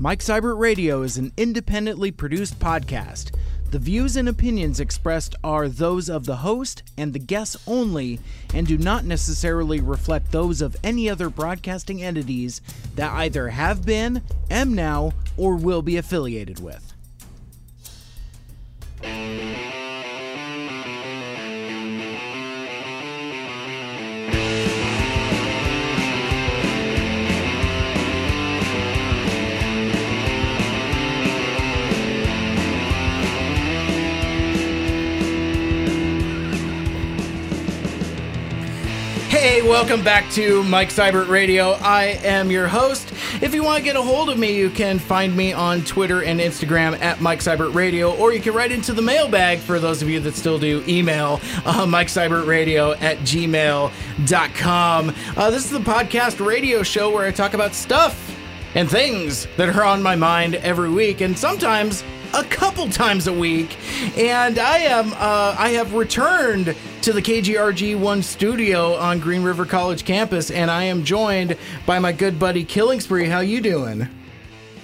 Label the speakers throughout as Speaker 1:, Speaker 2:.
Speaker 1: Mike Seibert Radio is an independently produced podcast. The views and opinions expressed are those of the host and the guests only and do not necessarily reflect those of any other broadcasting entities that either have been, am now, or will be affiliated with. Welcome back to Mike Seibert Radio. I am your host. If you want to get a hold of me, you can find me on Twitter and Instagram at Mike Seibert Radio, or you can write into the mailbag for those of you that still do email, uh, Mike Seibert Radio at gmail.com. Uh, this is the podcast radio show where I talk about stuff and things that are on my mind every week, and sometimes a couple times a week. And I am uh, I have returned to the KGRG One studio on Green River College campus, and I am joined by my good buddy Killing Spree. How you doing?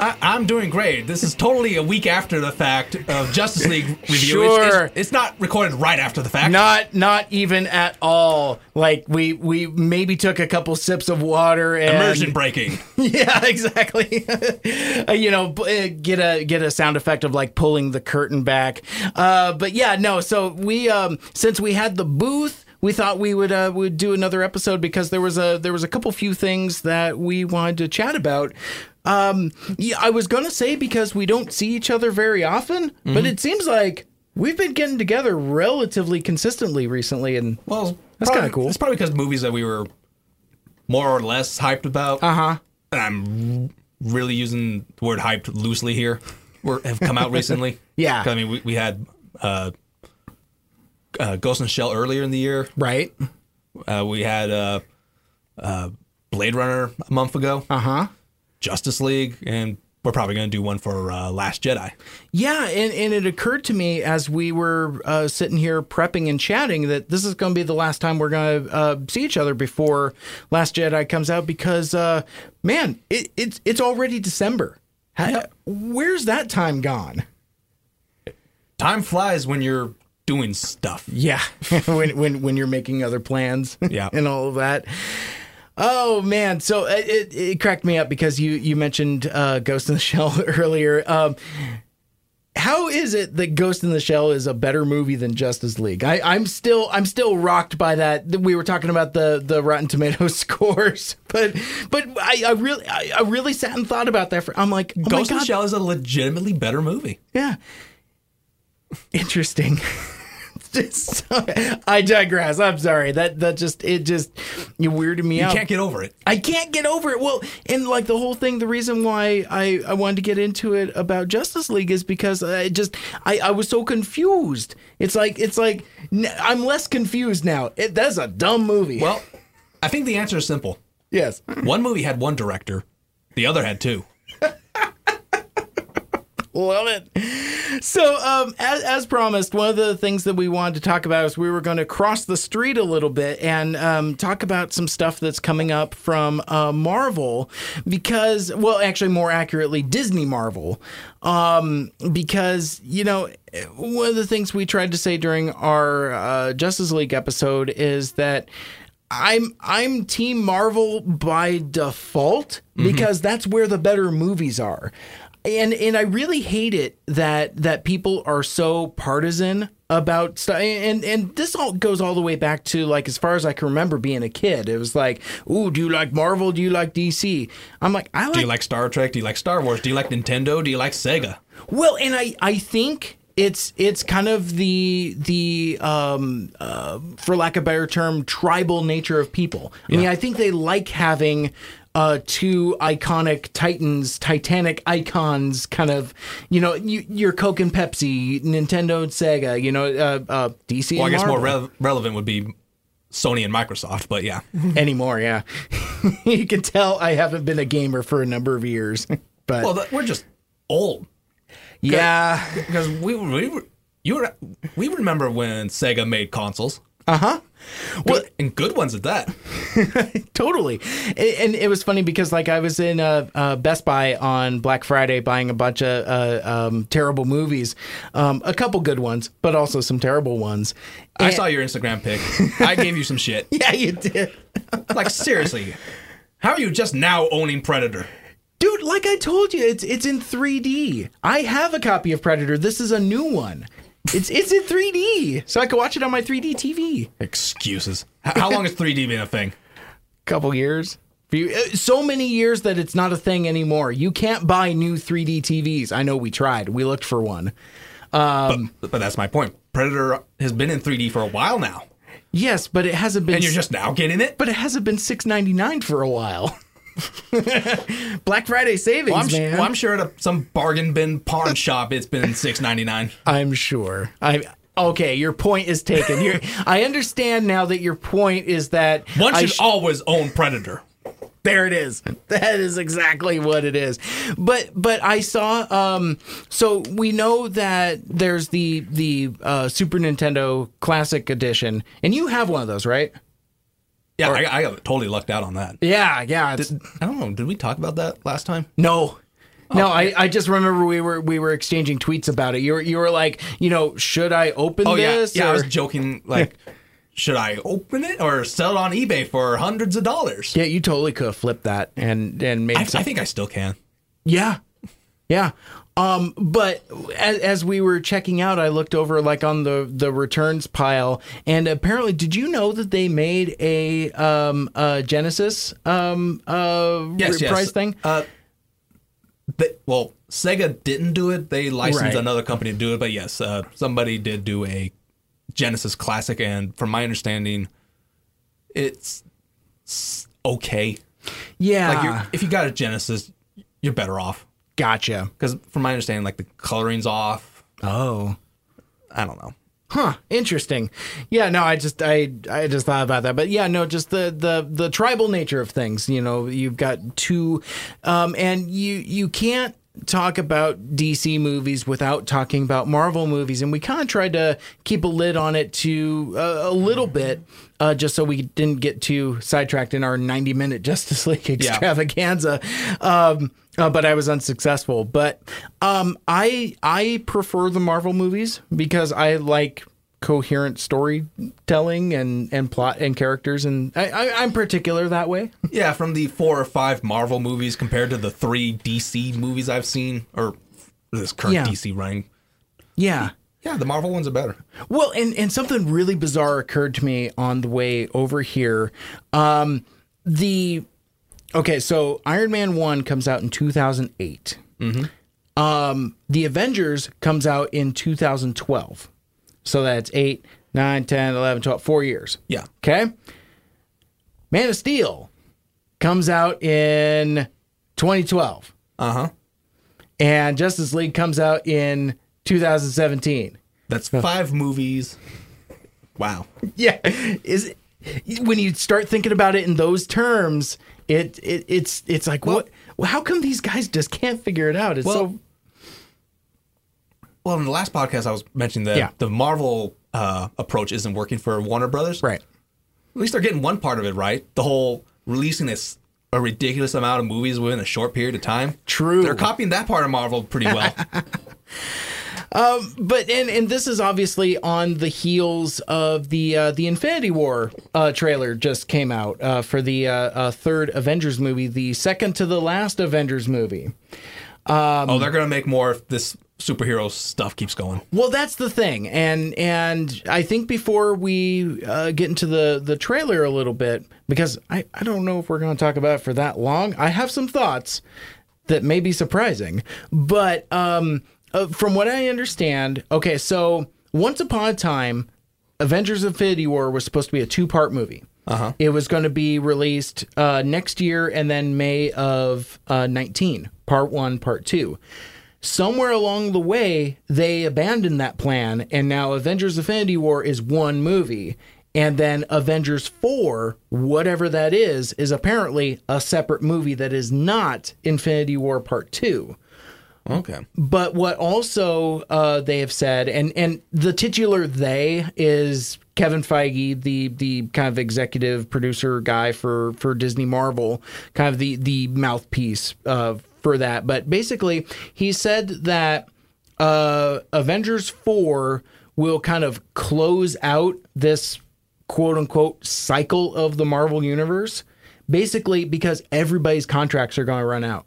Speaker 2: I, I'm doing great. This is totally a week after the fact of Justice League review. It's-
Speaker 1: Sure.
Speaker 2: It's, it's not recorded right after the fact.
Speaker 1: Not not even at all. Like we we maybe took a couple sips of water and
Speaker 2: Immersion breaking.
Speaker 1: Yeah, exactly. Uh, you know, uh, get a get a sound effect of like pulling the curtain back. Uh, but yeah, no. So we um, since we had the booth, we thought we would uh, would do another episode because there was a there was a couple few things that we wanted to chat about. Um, yeah, I was gonna say because we don't see each other very often, but it seems like we've been getting together relatively consistently recently, and
Speaker 2: Well,
Speaker 1: That's kinda cool.
Speaker 2: It's probably because movies that we were more or less hyped about.
Speaker 1: uh huh.
Speaker 2: And I'm really using the word hyped loosely here. Were, have come out recently.
Speaker 1: yeah.
Speaker 2: I mean, we, we had uh, uh, Ghost in the Shell earlier in the year.
Speaker 1: Right.
Speaker 2: Uh, we had uh, uh, Blade Runner a month ago.
Speaker 1: Uh huh.
Speaker 2: Justice League, and we're probably going to do one for uh, Last Jedi.
Speaker 1: Yeah, and, and it occurred to me as we were uh, sitting here prepping and chatting that this is going to be the last time we're going to uh, see each other before Last Jedi comes out because, uh, man, it, it's it's already December. Ha- Where's that time gone?
Speaker 2: Time flies when you're doing stuff.
Speaker 1: Yeah, when when when you're making other plans,
Speaker 2: Yeah.
Speaker 1: and all of that. Oh man, so it, it, it cracked me up because you you mentioned uh, Ghost in the Shell earlier. Um, how is it that Ghost in the Shell is a better movie than Justice League? I, I'm still I'm still rocked by that. We were talking about the the Rotten Tomatoes scores, but but I, I really I, I really sat and thought about that. For I'm like, oh
Speaker 2: Ghost in the Shell is a legitimately better movie.
Speaker 1: yeah. Interesting. Just- I digress. I'm sorry. That that just it just you weirded me
Speaker 2: You
Speaker 1: out.
Speaker 2: You can't get over it.
Speaker 1: I can't get over it. Well, and like the whole thing, the reason why I, I wanted to get into it about Justice League is because I just I, I was so confused. It's like it's like I'm less confused now. It, that's a dumb movie.
Speaker 2: Well, I think the answer is simple.
Speaker 1: yes.
Speaker 2: One movie had one director, the other had two.
Speaker 1: Love it. So, um, as, as promised, one of the things that we wanted to talk about is we were going to cross the street a little bit and um, talk about some stuff that's coming up from uh, Marvel, because, well, actually, more accurately, Disney Marvel, um, because you know one of the things we tried to say during our uh, Justice League episode is that. I'm I'm Team Marvel by default because that's where the better movies are. And and I really hate it that that people are so partisan about stuff and and this all goes all the way back to like as far as I can remember being a kid. It was like, "Ooh, do you like Marvel? Do you like DC?" I'm like, "I like
Speaker 2: Do you like Star Trek? Do you like Star Wars? Do you like Nintendo? Do you like Sega?
Speaker 1: Well, and I I think it's it's kind of the the um uh, for lack of a better term tribal nature of people. I mean, I think they like having uh, two iconic titans, Titanic icons, kind of, you know, you, your Coke and Pepsi, Nintendo and Sega, you know, uh, uh, DC.
Speaker 2: Well, I guess more re- relevant would be Sony and Microsoft, but yeah.
Speaker 1: anymore. Yeah, you can tell I haven't been a gamer for a number of years, but
Speaker 2: Well, we're just old
Speaker 1: yeah,
Speaker 2: because we, we were you were we remember when Sega made consoles.
Speaker 1: uh huh.
Speaker 2: Good, and good ones at that.
Speaker 1: totally and, and it was funny because like i was in uh, uh, best buy on black friday buying a bunch of uh, um, terrible movies um, a couple good ones but also some terrible ones
Speaker 2: I saw your Instagram pic. I gave you some shit.
Speaker 1: yeah you did
Speaker 2: Like seriously, how are you just now owning Predator?
Speaker 1: dude like i told you it's it's in 3d i have a copy of predator this is a new one it's it's in 3d so i can watch it on my 3d tv
Speaker 2: Excuses. H- How long has 3D been a thing?
Speaker 1: couple years uh, so many years that it's not a thing anymore you can't buy new 3d tvs i know we tried we looked for one
Speaker 2: but, but that's my point. Predator has been in 3D for a while now,
Speaker 1: Yes, but it hasn't been.
Speaker 2: and you're just now getting it.
Speaker 1: But it hasn't been six ninety nine for a while. Black Friday savings,
Speaker 2: Well, I'm,
Speaker 1: man.
Speaker 2: well, I'm sure at a, some bargain bin pawn shop it's been 6.99.
Speaker 1: I'm sure. I okay. Your point is taken. You're, I understand now that your point is that
Speaker 2: One should
Speaker 1: sh-
Speaker 2: always own Predator.
Speaker 1: There it is. That is exactly what it is. But but I saw um so we know that there's the the uh, Super Nintendo Classic Edition and you have one of those, right?
Speaker 2: Yeah, I, I got totally lucked out on that.
Speaker 1: Yeah, yeah. It's,
Speaker 2: I don't know. Did we talk about that last time?
Speaker 1: no. Oh. No, I, I just remember we were we were exchanging tweets about it. You were you were like, you know, should I open
Speaker 2: Oh yeah,
Speaker 1: this?
Speaker 2: yeah. I was joking. Like, should I open it or sell it on eBay for hundreds of dollars?
Speaker 1: yeah, you totally could have flipped that and and made
Speaker 2: I, I think I still can.
Speaker 1: Yeah. Yeah. Um, but as, as we were checking out, I looked over like on the, the returns pile, and apparently, did you know that they made a um a Genesis um uh
Speaker 2: Yes, yes.
Speaker 1: thing?
Speaker 2: Uh, they, well, Sega didn't do it. They licensed
Speaker 1: Right.
Speaker 2: another company to do it. But yes, uh, somebody did do a Genesis Classic, and from my understanding, it's s- okay.
Speaker 1: Yeah.
Speaker 2: Like, you're, if you got a Genesis, you're better off.
Speaker 1: Gotcha.
Speaker 2: Because from my understanding, like the coloring's off.
Speaker 1: Oh.
Speaker 2: I don't know.
Speaker 1: Huh. Interesting. Yeah. No, I just I I just thought about that, but yeah, no, just the the the tribal nature of things. You know, you've got two, um, and you you can't talk about DC movies without talking about Marvel movies, and we kind of tried to keep a lid on it to uh, a little bit, uh, just so we didn't get too sidetracked in our ninety minute Justice League extravaganza. Um, uh, but I was unsuccessful. But um, I I prefer the Marvel movies because I like coherent storytelling and and plot and characters, and I, I, I'm particular that way.
Speaker 2: Yeah, from the four or five Marvel movies compared to the three DC movies I've seen, or this current
Speaker 1: Yeah.
Speaker 2: DC running.
Speaker 1: Yeah.
Speaker 2: Yeah, the Marvel ones are better.
Speaker 1: Well, and, and something really bizarre occurred to me on the way over here. Um, the okay, so Iron Man one comes out in two thousand eight. Um, the Avengers comes out in two thousand twelve. So that's eight, nine, 10, 11, 12, four years.
Speaker 2: Yeah.
Speaker 1: Okay. Man of Steel comes out in 2012,
Speaker 2: Uh huh.
Speaker 1: and Justice League comes out in 2017.
Speaker 2: That's five movies. Wow.
Speaker 1: Yeah, is it, when you start thinking about it in those terms, it, it it's it's like what? Well, how come these guys just can't figure it out? It's
Speaker 2: Well,
Speaker 1: so
Speaker 2: Well, in the last podcast, I was mentioning that
Speaker 1: Yeah.
Speaker 2: the Marvel uh, approach isn't working for Warner Brothers.
Speaker 1: right.
Speaker 2: At least they're getting one part of it right. The whole releasing this a ridiculous amount of movies within a short period of time.
Speaker 1: True.
Speaker 2: They're copying that part of Marvel pretty well.
Speaker 1: But and and this is obviously on the heels of the uh, the Infinity War uh, trailer just came out uh, for the uh, uh, third Avengers movie, the second to the last Avengers movie.
Speaker 2: oh, they're gonna make more this superhero stuff keeps going.
Speaker 1: Well, that's the thing, and and I think before we uh, get into the the trailer a little bit, because I I don't know if we're going to talk about it for that long. I have some thoughts that may be surprising, but um, uh, from what I understand, okay, so once upon a time, Avengers: Infinity War was supposed to be a two part movie. Uh-huh. It was going to be released uh, next year and then May of uh, 19, part one, part two somewhere along the way they abandoned that plan and now avengers infinity war is one movie and then avengers 4 whatever that is is apparently a separate movie that is not infinity war part 2
Speaker 2: Okay.
Speaker 1: but what also uh, they have said and and the titular they is Kevin Feige, the the kind of executive producer guy for for Disney Marvel, kind of the the mouthpiece uh, for that. But basically, he said that uh, Avengers four will kind of close out this quote unquote cycle of the Marvel universe, basically because everybody's contracts are going to run out.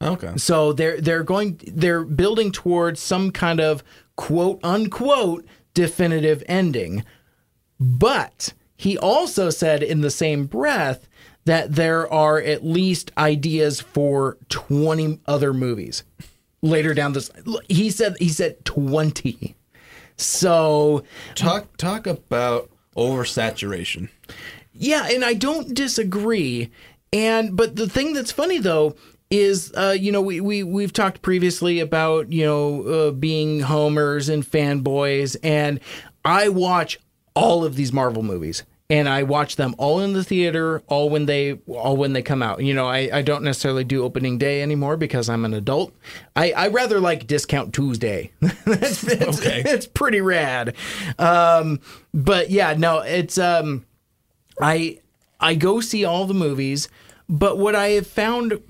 Speaker 2: Okay.
Speaker 1: So they're they're going they're building towards some kind of quote unquote definitive ending. But he also said in the same breath that there are at least ideas for 20 other movies later down this he said he said 20. So
Speaker 2: Talk talk about oversaturation.
Speaker 1: Yeah, and I don't disagree. And but the thing that's funny though is uh, you know we, we we've talked previously about you know uh, being homers and fanboys and I watch all of these Marvel movies and I watch them all in the theater all when they all when they come out. You know I, I don't necessarily do opening day anymore because I'm an adult. I, I rather like discount Tuesday. That's, that's,
Speaker 2: Okay.
Speaker 1: that's pretty rad. Um, but yeah no it's um I I go see all the movies, but what I have found,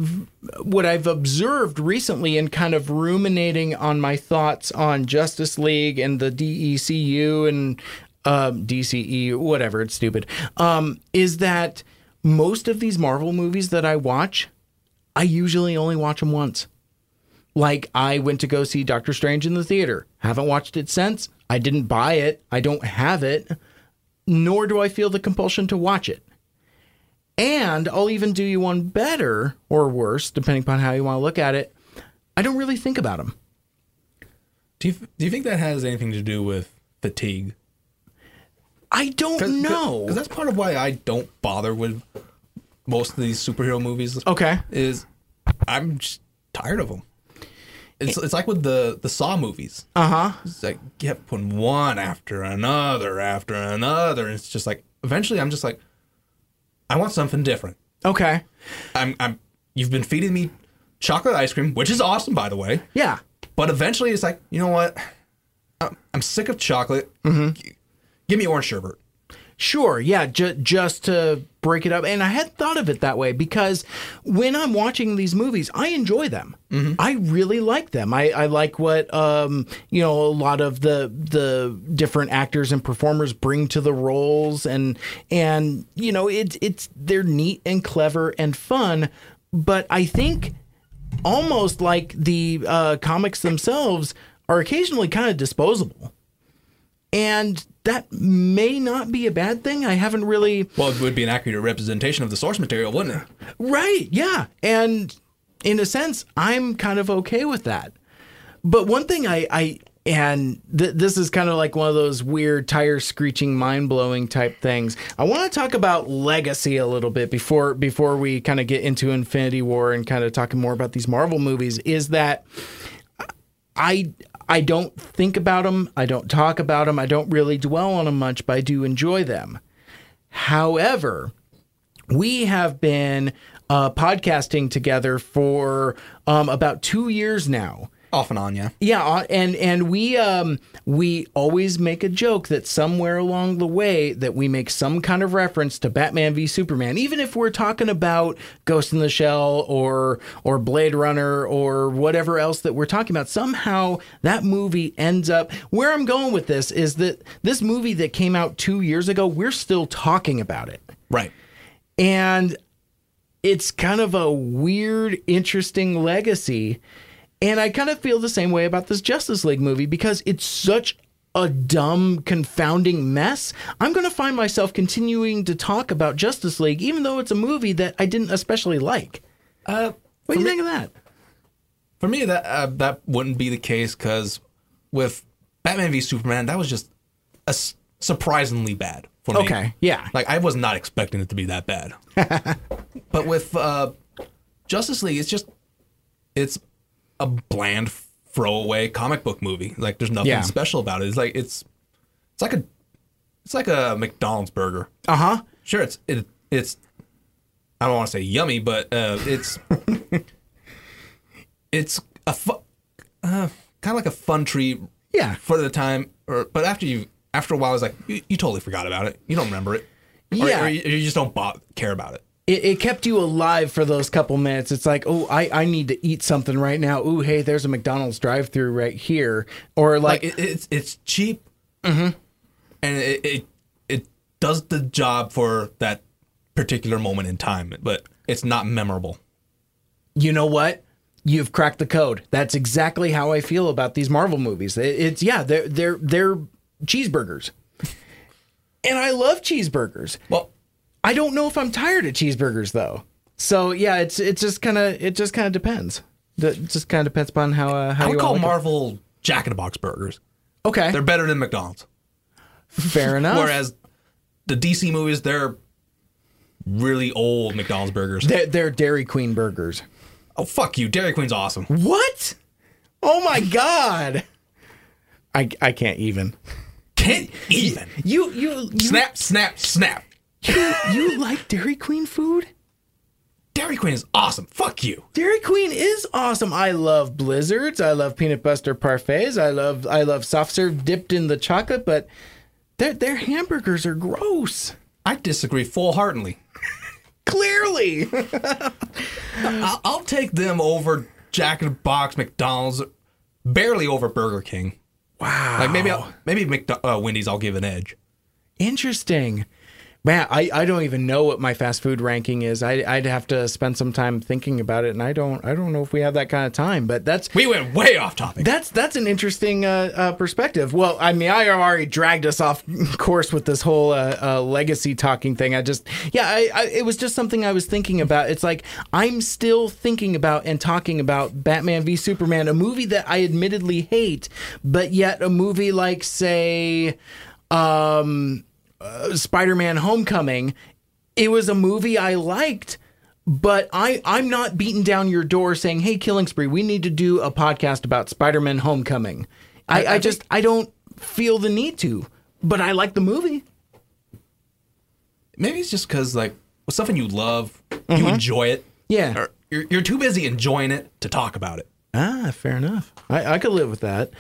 Speaker 1: what I've observed recently, and kind of ruminating on my thoughts on Justice League and the DCEU and um, DCE, whatever, it's stupid, um, is that most of these Marvel movies that I watch, I usually only watch them once. Like I went to go see Doctor Strange in the theater. Haven't watched it since. I didn't buy it. I don't have it nor do I feel the compulsion to watch it. And I'll even do you one better or worse, depending upon how you want to look at it. I don't really think about them.
Speaker 2: Do you do you think that has anything to do with fatigue?
Speaker 1: I don't know.
Speaker 2: because that's part of why I don't bother with most of these superhero movies.
Speaker 1: Okay.
Speaker 2: is I'm just tired of them. It's it's like with the the Saw movies.
Speaker 1: Uh huh.
Speaker 2: It's like kept putting one after another after another. And it's just like eventually I'm just like, I want something different.
Speaker 1: Okay.
Speaker 2: I'm I'm you've been feeding me chocolate ice cream, which is awesome by the way.
Speaker 1: Yeah.
Speaker 2: But eventually it's like, you know what? I'm, I'm sick of chocolate. G- Give me orange sherbet.
Speaker 1: Sure. Yeah. Ju- just to break it up. And I had thought of it that way because when I'm watching these movies, I enjoy them. I really like them. I, I like what, um, you know, a lot of the, the different actors and performers bring to the roles and, and, you know, it's, it's, they're neat and clever and fun. But I think almost like the uh, comics themselves are occasionally kind of disposable. And that may not be a bad thing. I haven't really.
Speaker 2: Well, it would be an accurate representation of the source material, wouldn't it?
Speaker 1: Right, yeah. And in a sense, I'm kind of okay with that. But one thing I. I and th- this is kind of like one of those weird tire screeching mind blowing type things. I want to talk about legacy a little bit before before we kind of get into Infinity War and kind of talking more about these Marvel movies is that I I don't think about them. I don't talk about them. I don't really dwell on them much, but I do enjoy them. However, we have been uh, podcasting together for um, about two years now.
Speaker 2: Off and on, yeah.
Speaker 1: Yeah, uh, and and we um we always make a joke that somewhere along the way that we make some kind of reference to Batman v Superman, even if we're talking about Ghost in the Shell or or Blade Runner or whatever else that we're talking about. Somehow that movie ends up where I'm going with this is that this movie that came out two years ago, we're still talking about it.
Speaker 2: Right.
Speaker 1: And it's kind of a weird, interesting legacy. And I kind of feel the same way about this Justice League movie because it's such a dumb, confounding mess. I'm going to find myself continuing to talk about Justice League, even though it's a movie that I didn't especially like.
Speaker 2: Uh,
Speaker 1: What do you
Speaker 2: me-
Speaker 1: think of that?
Speaker 2: For me, that uh, that wouldn't be the case because with Batman v Superman, that was just a s- surprisingly bad for me.
Speaker 1: Okay, yeah.
Speaker 2: Like I was not expecting it to be that bad. but with uh, Justice League, it's just it's a bland throwaway comic book movie. Like there's nothing
Speaker 1: Yeah.
Speaker 2: special about it. It's like it's it's like a it's like a McDonald's burger.
Speaker 1: Uh huh.
Speaker 2: Sure, it's it, it's I don't want to say yummy, but uh, it's it's a fu- uh, kind of like a fun treat
Speaker 1: Yeah.
Speaker 2: for the time. Or but after you after a while, it's like you, you totally forgot about it. You don't remember it. Or,
Speaker 1: Yeah.
Speaker 2: or you, you just don't care about it.
Speaker 1: It, it kept you alive for those couple minutes. It's like, oh, I, I need to eat something right now. Ooh, hey, there's a McDonald's drive through right here. Or like,
Speaker 2: Like it, it's it's cheap, mm-hmm. and it, it it does the job for that particular moment in time, but it's not memorable.
Speaker 1: you know what? You've cracked the code. That's exactly how I feel about these Marvel movies. It- it's yeah, they're they're they're cheeseburgers. And I love cheeseburgers.
Speaker 2: Well,
Speaker 1: I don't know if I'm tired of cheeseburgers though. So yeah, it's it's just kind of it just kind of depends. It just kind of depends upon how uh, how
Speaker 2: I
Speaker 1: you
Speaker 2: would
Speaker 1: all
Speaker 2: call
Speaker 1: like it.
Speaker 2: Marvel Jack in the Box burgers.
Speaker 1: Okay,
Speaker 2: They're better than McDonald's.
Speaker 1: fair enough.
Speaker 2: Whereas the DC movies, they're really old McDonald's burgers.
Speaker 1: they're, they're Dairy Queen burgers.
Speaker 2: Oh fuck you, Dairy Queen's awesome.
Speaker 1: What? Oh my god. I I can't even.
Speaker 2: Can't even.
Speaker 1: You you you,
Speaker 2: Snap, snap, snap.
Speaker 1: You like Dairy Queen food?
Speaker 2: Dairy Queen is awesome. Fuck you.
Speaker 1: Dairy Queen is awesome. I love blizzards. I love peanut butter parfaits. I love I love soft serve dipped in the chocolate, but their their hamburgers are gross.
Speaker 2: I disagree full heartedly.
Speaker 1: Clearly.
Speaker 2: I'll, I'll take them over Jack in the Box, McDonald's, barely over Burger King.
Speaker 1: wow.
Speaker 2: Like maybe I'll, maybe McDo- uh, Wendy's I'll give an edge.
Speaker 1: Interesting. Man, I, I don't even know what my fast food ranking is. I, I'd have to spend some time thinking about it, and I don't I don't know if we have that kind of time. But that's
Speaker 2: We went way off topic.
Speaker 1: That's that's an interesting uh, uh, perspective. Well, I mean, I already dragged us off course with this whole uh, uh, legacy talking thing. I just, yeah, I, I, it was just something I was thinking about. It's like I'm still thinking about and talking about Batman v Superman, a movie that I admittedly hate, but yet a movie like, say, um, uh, Spider-Man: Homecoming. It was a movie I liked but I I'm not beating down your door saying, "Hey, Killing Spree, we need to do a podcast about Spider-Man: Homecoming." I, I,
Speaker 2: I
Speaker 1: just I don't feel the need to, but I like the movie.
Speaker 2: Maybe it's just because like with something you love, you enjoy it.
Speaker 1: Yeah.
Speaker 2: Or you're, you're too busy enjoying it to talk about it.
Speaker 1: Ah, fair enough. I, I could live with that.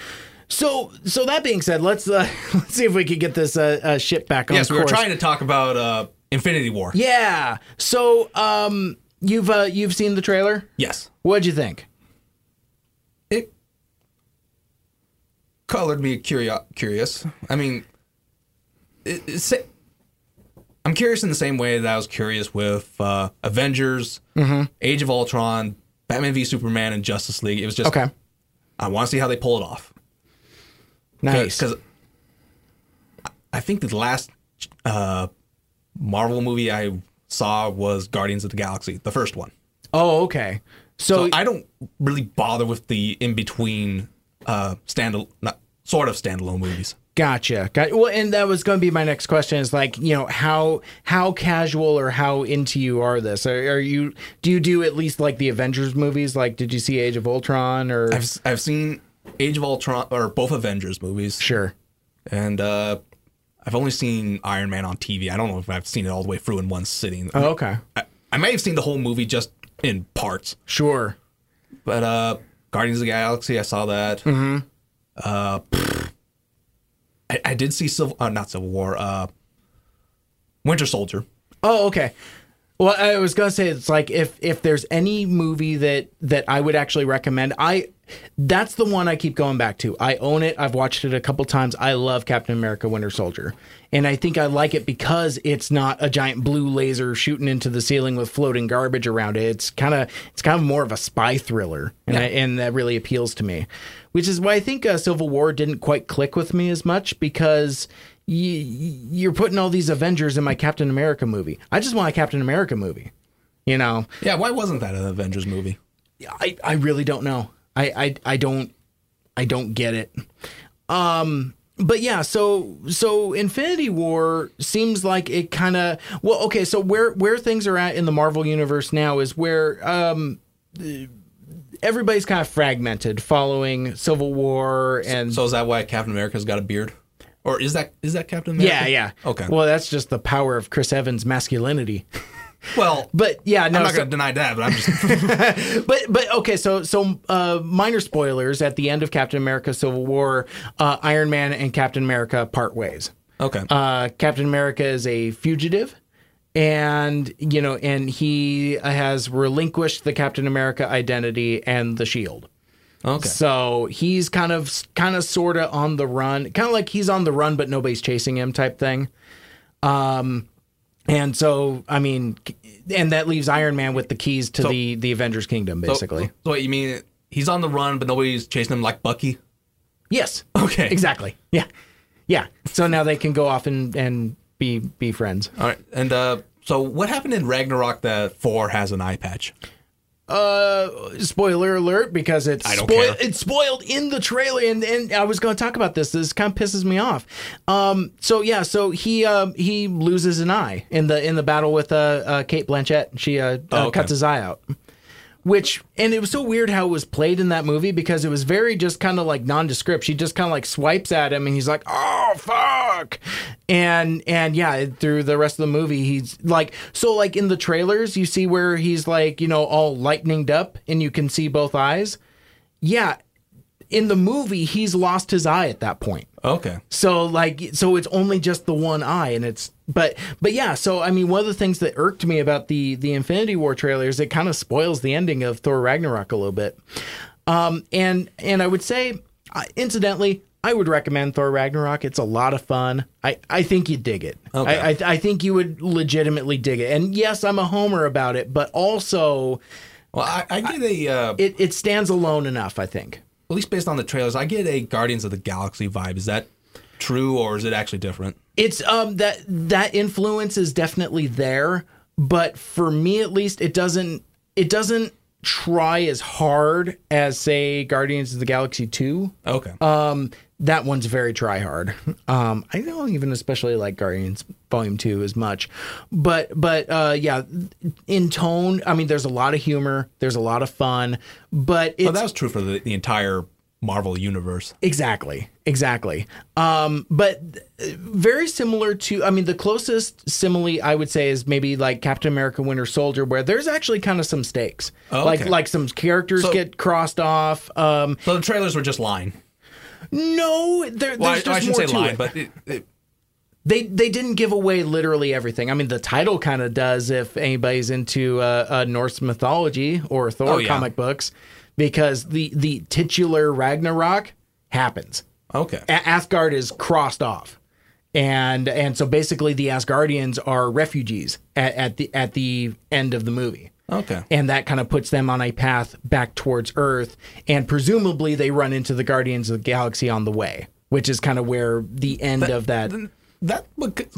Speaker 1: So so that being said, let's uh, let's see if we could get this uh, uh, shit back on
Speaker 2: Yes, we were trying to talk about uh, Infinity War.
Speaker 1: Yeah. So um, you've uh, you've seen the trailer.
Speaker 2: Yes.
Speaker 1: What'd you think?
Speaker 2: It colored me curio- curious. I mean, it, it's, I'm curious in the same way that I was curious with uh, Avengers, Age of Ultron, Batman v Superman, and Justice League. It was just
Speaker 1: Okay.
Speaker 2: I want to see how they pull it off.
Speaker 1: Nice.
Speaker 2: because I think the last uh, Marvel movie I saw was Guardians of the Galaxy, the first one.
Speaker 1: oh, okay. So,
Speaker 2: So I don't really bother with the in between uh, stand not sort of standalone movies.
Speaker 1: Gotcha. Got well, and that was going to be my next question. Is like, you know, how how casual or how into you are this? Are, are you do you do at least like the Avengers movies? Like, did you see Age of Ultron or
Speaker 2: I've I've seen Age of Ultron or both Avengers movies,
Speaker 1: sure?
Speaker 2: and uh, I've only seen Iron Man on TV. I don't know if I've seen it all the way through in one sitting.
Speaker 1: Oh, okay,
Speaker 2: I, I may have seen the whole movie just in parts.
Speaker 1: sure.
Speaker 2: But uh Guardians of the Galaxy, I saw that. Mm-hmm. Uh, pfft. I, I did see Civil, uh, not Civil War, uh, Winter Soldier.
Speaker 1: Oh, okay. Well, I was gonna say it's like if if there's any movie that that I would actually recommend, I that's the one I keep going back to. I own it. I've watched it a couple times. I love Captain America: Winter Soldier, and I think I like it because it's not a giant blue laser shooting into the ceiling with floating garbage around it. It's kind of it's kind of more of a spy thriller, and I, and that really appeals to me. Which is why I think uh, Civil War didn't quite click with me as much because y- you're putting all these Avengers in my Captain America movie. I just want a Captain America movie. You know,
Speaker 2: Yeah, why wasn't that an Avengers movie?
Speaker 1: I, I really don't know. I, I I don't I don't get it. Um but yeah, so so Infinity War seems like it kind of well okay, so where where things are at in the Marvel universe now is where um everybody's kind of fragmented following Civil War and
Speaker 2: So is that why Captain America's got a beard? Or is that is that Captain America?
Speaker 1: Yeah, yeah.
Speaker 2: Okay.
Speaker 1: Well, that's just the power of Chris Evans' masculinity.
Speaker 2: Well,
Speaker 1: But yeah, no.
Speaker 2: I'm not
Speaker 1: so-
Speaker 2: going to deny that, but I'm just
Speaker 1: but but okay, so so uh, minor spoilers at the end of Captain America: Civil War, uh, Iron Man and Captain America part ways.
Speaker 2: okay.
Speaker 1: Uh, Captain America is a fugitive, and you know, and he has relinquished the Captain America identity and the shield.
Speaker 2: okay.
Speaker 1: So he's kind of kind of sort of on the run, kind of like he's on the run, but nobody's chasing him type thing. Um, and so I mean, and that leaves Iron Man with the keys to the the Avengers Kingdom, basically.
Speaker 2: So, so what you mean? He's on the run, but nobody's chasing him like Bucky.
Speaker 1: yes.
Speaker 2: Okay.
Speaker 1: Exactly. Yeah. Yeah. So now they can go off and and be be friends.
Speaker 2: All right. And uh, so what happened in Ragnarok that Thor has an eye patch?
Speaker 1: Uh, spoiler alert because it's
Speaker 2: I don't
Speaker 1: spoil-
Speaker 2: care.
Speaker 1: it's spoiled in the trailer, and, and I was going to talk about this. This kind of pisses me off. Um, so yeah, so he um he loses an eye in the in the battle with uh, uh Cate Blanchett. She uh,
Speaker 2: Oh,
Speaker 1: uh
Speaker 2: okay.
Speaker 1: cuts his eye out. Which and it was so weird how it was played in that movie because it was very just kind of like nondescript. She just kind of like swipes at him and he's like, "Oh fuck," and and yeah, through the rest of the movie, he's like, so like in the trailers, you see where he's like, you know, all lightninged up and you can see both eyes. Yeah, in the movie, he's lost his eye at that point.
Speaker 2: Okay.
Speaker 1: So like so it's only just the one eye and it's but but yeah, so I mean one of the things that irked me about the the Infinity War trailers it kind of spoils the ending of Thor Ragnarok a little bit. Um and and I would say uh, incidentally I would recommend Thor Ragnarok. It's a lot of fun. I, I think you'd dig it.
Speaker 2: Okay.
Speaker 1: I, I I think you would legitimately dig it. And yes, I'm a homer about it, but also
Speaker 2: Well, I, I get a uh,
Speaker 1: it, it stands alone enough, I think.
Speaker 2: At least based on the trailers, I get a Guardians of the Galaxy vibe. Is that true or is it actually different?
Speaker 1: It's um that that influence is definitely there, but for me at least, it doesn't it doesn't try as hard as say Guardians of the Galaxy two.
Speaker 2: Okay.
Speaker 1: Um, that one's very try hard. Um, I don't even especially like Guardians Volume Two as much, but but uh, yeah, in tone, I mean, there's a lot of humor, there's a lot of fun, but it's
Speaker 2: well, that was true for the, the entire Marvel universe.
Speaker 1: Exactly, exactly. Um, but uh, very similar to, I mean, the closest simile I would say is maybe like Captain America: Winter Soldier, where there's actually kind of some stakes,
Speaker 2: Oh,
Speaker 1: like like some characters
Speaker 2: So-
Speaker 1: get crossed off. Um,
Speaker 2: So the trailers were just lying.
Speaker 1: no, there,
Speaker 2: Well, I,
Speaker 1: there's
Speaker 2: I
Speaker 1: just
Speaker 2: shouldn't
Speaker 1: more
Speaker 2: say lying, but it, it,
Speaker 1: they they didn't give away literally everything. I mean, the title kind of does if anybody's into uh, uh, Norse mythology or Thor
Speaker 2: Oh, yeah.
Speaker 1: comic books, because the the titular Ragnarok happens.
Speaker 2: okay.
Speaker 1: A- Asgard is crossed off. And and so basically the Asgardians are refugees at, at the at the end of the movie.
Speaker 2: Okay.
Speaker 1: And that kind of puts them on a path back towards Earth. And presumably they run into the Guardians of the Galaxy on the way, which is kind of where the end of that
Speaker 2: That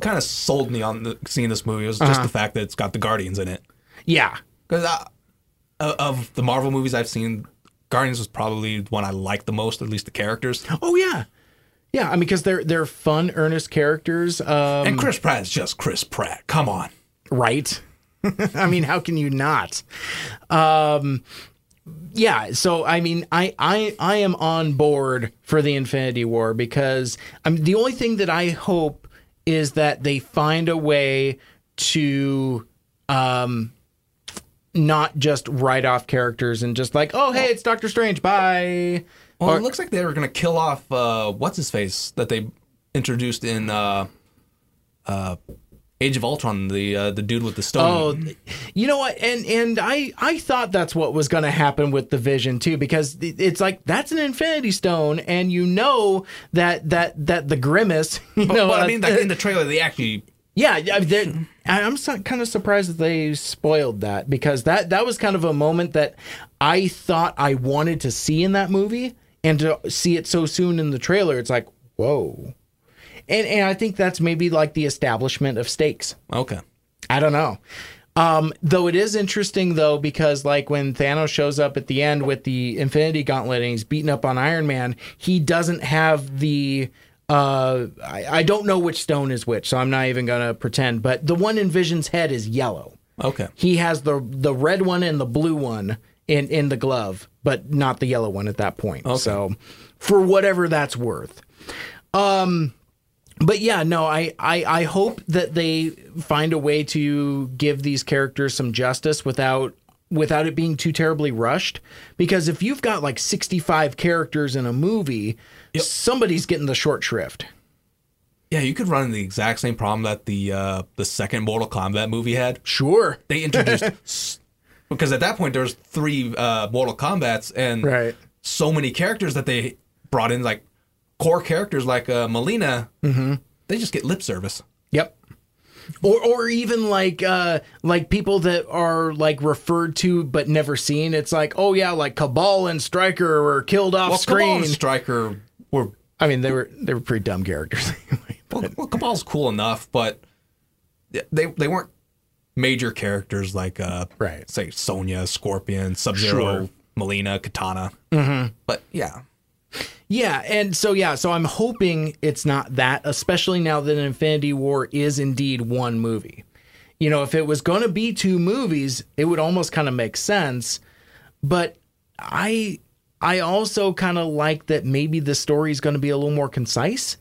Speaker 2: kind of sold me on the, seeing this movie was
Speaker 1: Uh-huh.
Speaker 2: just the fact that it's got the Guardians in it.
Speaker 1: Yeah.
Speaker 2: Because of the Marvel movies I've seen, Guardians was probably the one I liked the most, at least the characters.
Speaker 1: Oh yeah. Yeah, I mean because they're they're fun, earnest characters. Um
Speaker 2: And Chris Pratt is just Chris Pratt. Come on.
Speaker 1: right i mean how can you not um yeah so i mean i i i am on board for the infinity war because i'm the only thing that i hope is that they find a way to um not just write off characters and just like oh hey it's doctor strange bye
Speaker 2: Well,
Speaker 1: Or-
Speaker 2: it looks like they were going to kill off uh, what's his face that they introduced in uh, uh, Age of Ultron, the uh, the dude with the stone.
Speaker 1: Oh, you know what? And and I I thought that's what was going to happen with the Vision too, because it's like that's an Infinity Stone, and you know that that that the Grimace, you know,
Speaker 2: but I mean, like in the trailer, they actually
Speaker 1: yeah, I'm kind of surprised that they spoiled that because that that was kind of a moment that I thought I wanted to see in that movie, and to see it so soon in the trailer, it's like whoa. And, and I think that's maybe like the establishment of stakes.
Speaker 2: okay.
Speaker 1: I don't know. Um, though it is interesting though because like when Thanos shows up at the end with the Infinity Gauntlet and he's beating up on Iron Man, he doesn't have the uh I, I don't know which stone is which, so I'm not even gonna pretend, but the one in Vision's head is yellow.
Speaker 2: Okay.
Speaker 1: He has the the red one and the blue one in in the glove, but not the yellow one at that point. Okay. So for whatever that's worth. Um but yeah, no, I, I I hope that they find a way to give these characters some justice without without it being too terribly rushed. Because if you've got like sixty five characters in a movie, somebody's getting the short shrift.
Speaker 2: Yeah, you could run the exact same problem that the uh, the second Mortal Kombat movie had.
Speaker 1: Sure.
Speaker 2: They introduced because at that point there was three uh, Mortal Kombat's and
Speaker 1: Right.
Speaker 2: so many characters that they brought in like core characters like uh, Mileena. Mm-hmm. They just get lip service.
Speaker 1: Or or even like uh like people that are like referred to but never seen. It's like, oh yeah, like Kabal and Stryker were killed off
Speaker 2: Well, Kabal
Speaker 1: screen.
Speaker 2: and Stryker were
Speaker 1: I mean, they were they were pretty dumb characters anyway.
Speaker 2: well, well, Kabal's cool enough, but they they weren't major characters like uh
Speaker 1: Right.
Speaker 2: say Sonya, Scorpion, Sub Zero,
Speaker 1: Sure.
Speaker 2: Mileena, Katana. Mm-hmm. But yeah,
Speaker 1: Yeah, and so yeah, so I'm hoping it's not that, especially now that Infinity War is indeed one movie. You know, if it was going to be two movies, it would almost kind of make sense, but I I also kind of like that maybe the story is going to be a little more concise.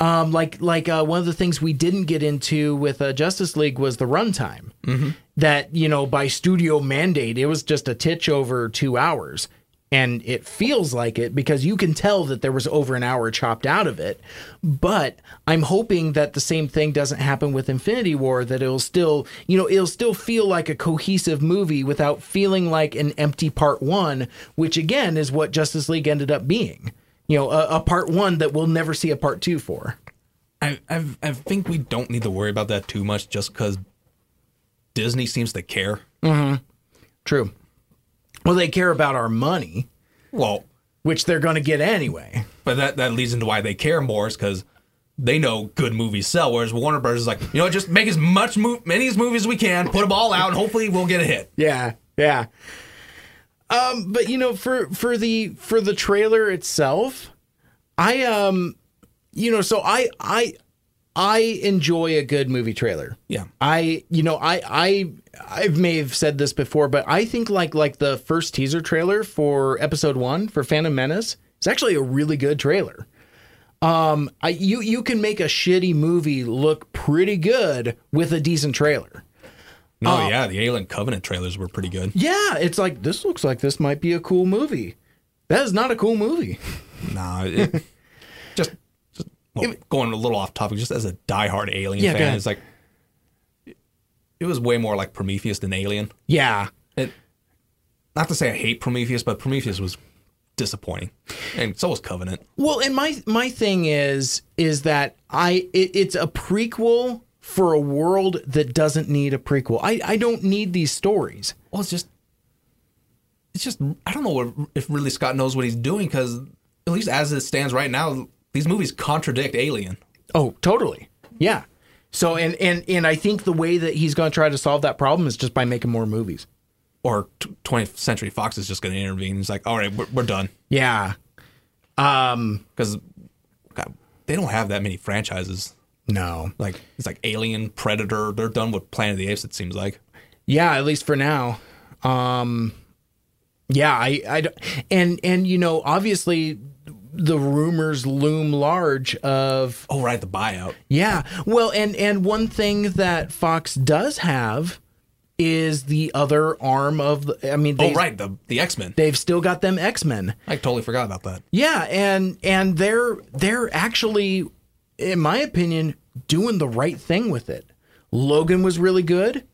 Speaker 1: Um, like like uh, one of the things we didn't get into with uh, Justice League was the runtime. Mm-hmm. That you know by studio mandate, it was just a titch over two hours, and it feels like it because you can tell that there was over an hour chopped out of it. But I'm hoping that the same thing doesn't happen with Infinity War. That it'll still you know it'll still feel like a cohesive movie without feeling like an empty part one, which again is what Justice League ended up being you know, a, a part one that we'll never see a part two for.
Speaker 2: I I I think we don't need to worry about that too much, just because Disney seems to care. Hmm.
Speaker 1: True. Well, they care about our money,
Speaker 2: Well,
Speaker 1: which they're going to get anyway.
Speaker 2: but that that leads into why they care more is because they know good movies sell. Whereas Warner Brothers is like, you know, just make as much mo- many as movies as we can, put them all out, and hopefully we'll get a hit.
Speaker 1: Yeah, yeah. Um, but you know, for for the for the trailer itself, I um, you know, so I I I enjoy a good movie trailer.
Speaker 2: Yeah.
Speaker 1: I you know I I I may have said this before, but I think like like the first teaser trailer for episode one for Phantom Menace is actually a really good trailer. Um, I you you can make a shitty movie look pretty good with a decent trailer.
Speaker 2: No, yeah, the Alien Covenant trailers were pretty good.
Speaker 1: Yeah, it's like this looks like this might be a cool movie. That is not a cool movie.
Speaker 2: Nah, just, well, going a little off topic, just as a diehard Alien
Speaker 1: Yeah,
Speaker 2: fan, it's like it was way more like Prometheus than Alien.
Speaker 1: Yeah.
Speaker 2: It, not to say I hate Prometheus, but Prometheus was disappointing, and so was Covenant.
Speaker 1: Well, and my my thing is is that I it, it's a prequel for a world that doesn't need a prequel. I I don't need these stories.
Speaker 2: Well, it's just, it's just I don't know what, if really Scott knows what he's doing because at least as it stands right now, these movies contradict Alien.
Speaker 1: Oh, totally. Yeah. So and and and I think the way that he's going to try to solve that problem is just by making more movies.
Speaker 2: Or t- 20th Century Fox is just going to intervene. He's like, all right, we're, we're done
Speaker 1: Yeah. Um
Speaker 2: because they don't have that many franchises.
Speaker 1: no.
Speaker 2: Like it's like Alien, Predator. They're done with Planet of the Apes. It seems like.
Speaker 1: Yeah, at least for now. Um, yeah, I, I, and and you know, obviously, the rumors loom large of
Speaker 2: Oh right, the buyout.
Speaker 1: yeah. Well, and and one thing that Fox does have is the other arm of the. I mean,
Speaker 2: Oh right, the the X Men.
Speaker 1: they've still got them X Men.
Speaker 2: I totally forgot about that.
Speaker 1: Yeah, and and they're they're actually, in my opinion, doing the right thing with it. Logan was really good.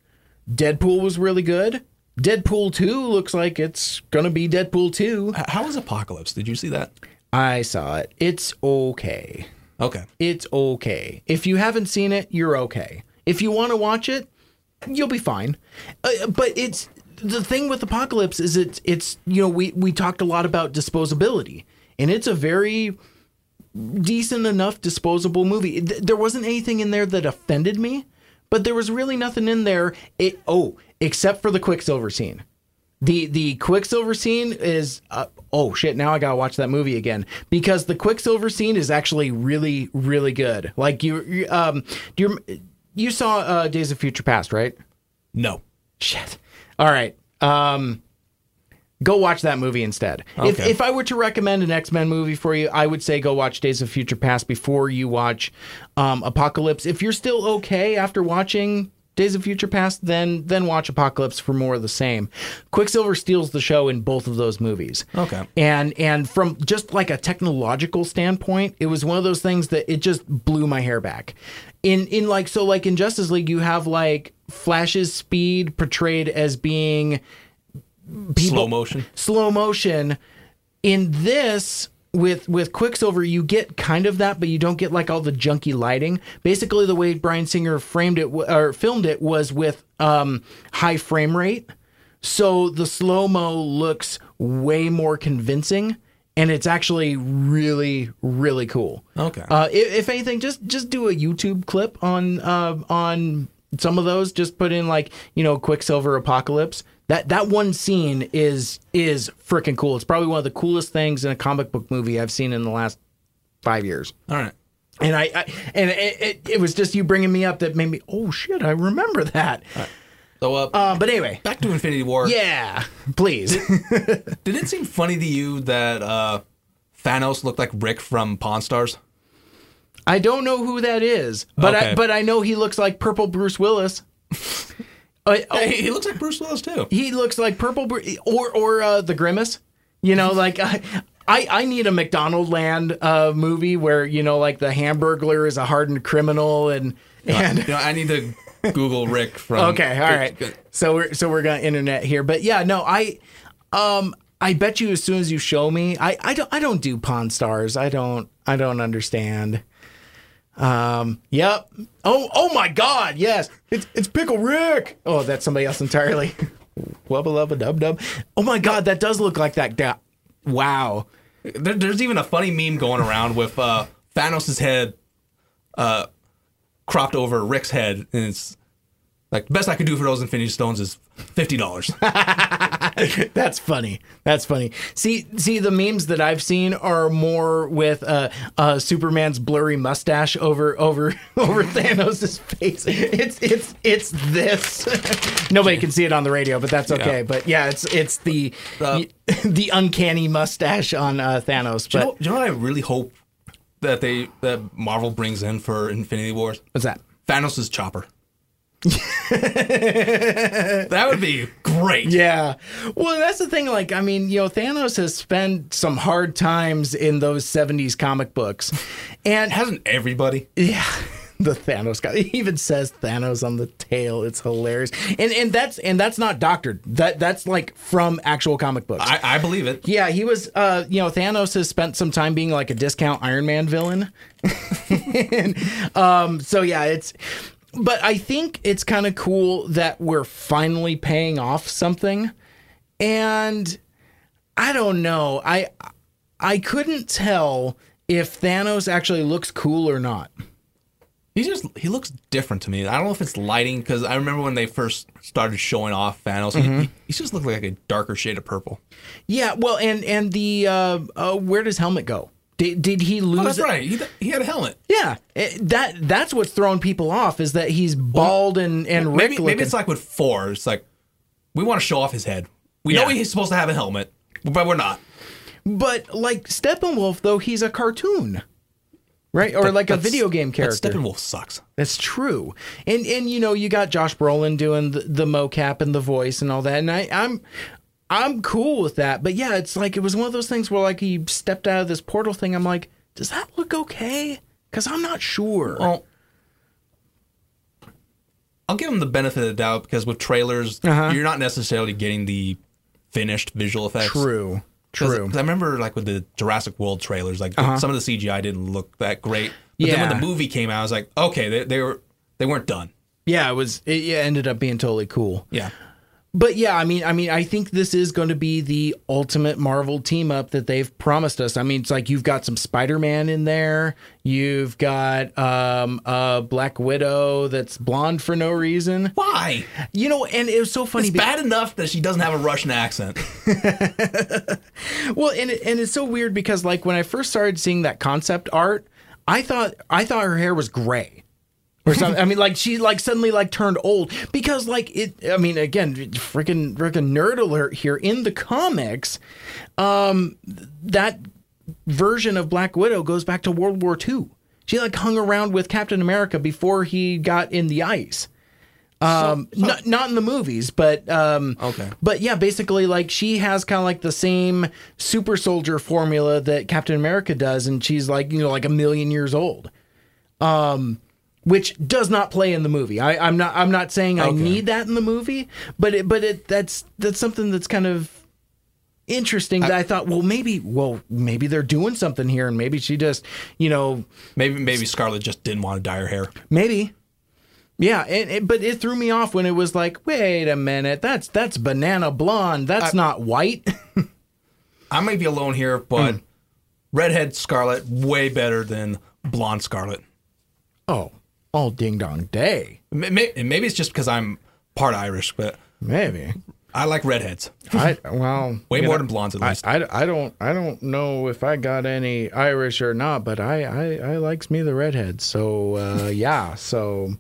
Speaker 1: Deadpool was really good. Deadpool 2 looks like it's gonna be Deadpool 2.
Speaker 2: How was Apocalypse? Did you see that?
Speaker 1: I saw it. It's okay.
Speaker 2: Okay.
Speaker 1: It's okay. If you haven't seen it, you're okay. If you want to watch it, you'll be fine. Uh, but it's the thing with Apocalypse is it's it's you know we we talked a lot about disposability, and it's a very decent enough disposable movie. Th- There wasn't anything in there that offended me, but there was really nothing in there. It oh, except for the Quicksilver scene. The the Quicksilver scene is uh, oh shit! Now I gotta watch that movie again because the Quicksilver scene is actually really really good. Like you, you um, do you you saw uh, Days of Future Past right?
Speaker 2: No.
Speaker 1: Shit. All right. Um, go watch that movie instead. If, if I were to recommend an X Men movie for you, I would say go watch Days of Future Past before you watch um, Apocalypse. If you're still okay after watching Days of Future Past, then then watch Apocalypse for more of the same. Quicksilver steals the show in both of those movies.
Speaker 2: Okay.
Speaker 1: And and from just like a technological standpoint, it was one of those things that it just blew my hair back. In in like so like in Justice League, you have like Flash's speed portrayed as being
Speaker 2: Slow motion.
Speaker 1: slow motion. In this, with with Quicksilver, you get kind of that, but you don't get like all the junky lighting. Basically, the way Bryan Singer framed it or filmed it was with um, high frame rate, so the slow mo looks way more convincing, and it's actually really really cool.
Speaker 2: Okay.
Speaker 1: Uh, if, if anything, just just do a YouTube clip on uh, on some of those. Just put in like you know Quicksilver Apocalypse. That that one scene is is freaking cool. It's probably one of the coolest things in a comic book movie I've seen in the last five years.
Speaker 2: All right.
Speaker 1: And I, I and it, it, it was just you bringing me up that made me oh shit I remember that.
Speaker 2: So, uh,
Speaker 1: Uh, but anyway,
Speaker 2: back to Infinity War.
Speaker 1: yeah, please.
Speaker 2: Did it seem funny to you that uh, Thanos looked like Rick from Pawn Stars?
Speaker 1: I don't know who that is, but I but I know he looks like purple Bruce Willis. Uh, oh,
Speaker 2: Hey, he looks like Bruce Willis too.
Speaker 1: he looks like purple Br- or or uh, the grimace. You know like I, I i need a mcdonald land uh movie where you know like the hamburglar is a hardened criminal and and
Speaker 2: You know, I need to Google Rick from.
Speaker 1: okay all right. So we're so we're gonna internet here. But yeah no i um i bet you as soon as you show me i i don't i don't do pawn stars. I don't i don't understand um. Yep. Oh. Oh my God. Yes. It's it's Pickle Rick. Oh, that's somebody else entirely. Wubba lubba dub dub. Oh my God, that does look like that guy. Wow.
Speaker 2: There, there's even a funny meme going around with uh, Thanos' head uh, cropped over Rick's head, and it's like the best I could do for those Infinity Stones is fifty dollars.
Speaker 1: That's funny. That's funny. See, see, the memes that I've seen are more with uh, uh, Superman's blurry mustache over over over Thanos' face. It's it's it's this. Nobody can see it on the radio, but that's okay.
Speaker 2: Yeah.
Speaker 1: But yeah, it's it's the
Speaker 2: Uh,
Speaker 1: the uncanny mustache on uh, Thanos.
Speaker 2: Do
Speaker 1: But
Speaker 2: you, know, do you know what I really hope that they that Marvel brings in for Infinity Wars?
Speaker 1: what's that?
Speaker 2: Thanos' chopper. that would be great.
Speaker 1: Yeah. Well, that's the thing. Like, I mean, you know, Thanos has spent some hard times in those 70s comic books. And
Speaker 2: Hasn't everybody?
Speaker 1: yeah, the Thanos guy he even says Thanos on the tail. It's hilarious. And and that's and that's not doctored. That that's like from actual comic books.
Speaker 2: I, I believe it.
Speaker 1: yeah, he was uh you know, Thanos has spent some time being like a discount Iron Man villain. and, um so yeah, it's but I think it's kind of cool that we're finally paying off something. And I don't know. I I couldn't tell if Thanos actually looks cool or not.
Speaker 2: He just he looks different to me. I don't know if it's lighting because I remember when they first started showing off Thanos, he- he, he just looked like a darker shade of purple.
Speaker 1: Yeah, well, and and the uh, uh, where does helmet go? Did, did he lose?
Speaker 2: Oh, that's right. He, he had a helmet.
Speaker 1: Yeah, it- that that's what's throwing people off is that he's bald and and Rick
Speaker 2: Maybe
Speaker 1: looking.
Speaker 2: maybe it's like with Thor. It's like we want to show off his head. We know he's supposed to have a helmet, but we're not.
Speaker 1: but like Steppenwolf though, he's a cartoon, right? Or like a video game character.
Speaker 2: Steppenwolf sucks.
Speaker 1: That's true. And and you know, you got Josh Brolin doing the, the mocap and the voice and all that. And I, I'm I'm cool with that. But yeah, it's like it was one of those things where like he stepped out of this portal thing. I'm like, does that look okay? Because I'm not sure.
Speaker 2: Well, I'll give him the benefit of the doubt because with trailers,
Speaker 1: Uh-huh.
Speaker 2: you're not necessarily getting the finished visual effects.
Speaker 1: True. True.
Speaker 2: Cause, I remember like with the Jurassic World trailers, like some of the CGI didn't look that great. But then when the movie came out, I was like, okay, they, they were they weren't done.
Speaker 1: Yeah, it was. It ended up being totally cool.
Speaker 2: Yeah.
Speaker 1: But yeah, I mean, I mean, I think this is going to be the ultimate Marvel team up that they've promised us. I mean, it's like you've got some Spider-Man in there, you've got um, a Black Widow that's blonde for no reason.
Speaker 2: Why?
Speaker 1: You know, and it was so funny.
Speaker 2: It's
Speaker 1: be-
Speaker 2: bad enough that she doesn't have a Russian accent.
Speaker 1: Well, and it, and it's so weird because like when I first started seeing that concept art, I thought I thought her hair was gray. Or something. I mean, like she like suddenly like turned old because like it. I mean, again, freaking freaking nerd alert here in the comics. Um, that version of Black Widow goes back to World War II. She like hung around with Captain America before he got in the ice. Um, not not in the movies, but um,
Speaker 2: Okay.
Speaker 1: But yeah, basically, like she has kind of like the same super soldier formula that Captain America does, and she's like you know like a million years old. Um, which does not play in the movie. I, I'm not. I'm not saying I need that in the movie, but it, but it that's that's something that's kind of interesting. that I thought, well, maybe, well, maybe they're doing something here, and maybe she just, you know,
Speaker 2: Maybe maybe Scarlett just didn't want to dye her hair.
Speaker 1: Maybe. Yeah, and, and- but it threw me off when it was like, wait a minute, that's that's banana blonde. That's not white.
Speaker 2: I might be alone here, but hmm. redhead Scarlet way better than blonde Scarlet.
Speaker 1: oh, all ding dong day.
Speaker 2: May- may- Maybe it's just because I'm part Irish, but
Speaker 1: Maybe.
Speaker 2: I like redheads
Speaker 1: I well,
Speaker 2: way more
Speaker 1: know,
Speaker 2: than blondes at
Speaker 1: I,
Speaker 2: least.
Speaker 1: I, I don't I don't know if I got any Irish or not, but I I, I likes me the redhead. So uh, yeah, so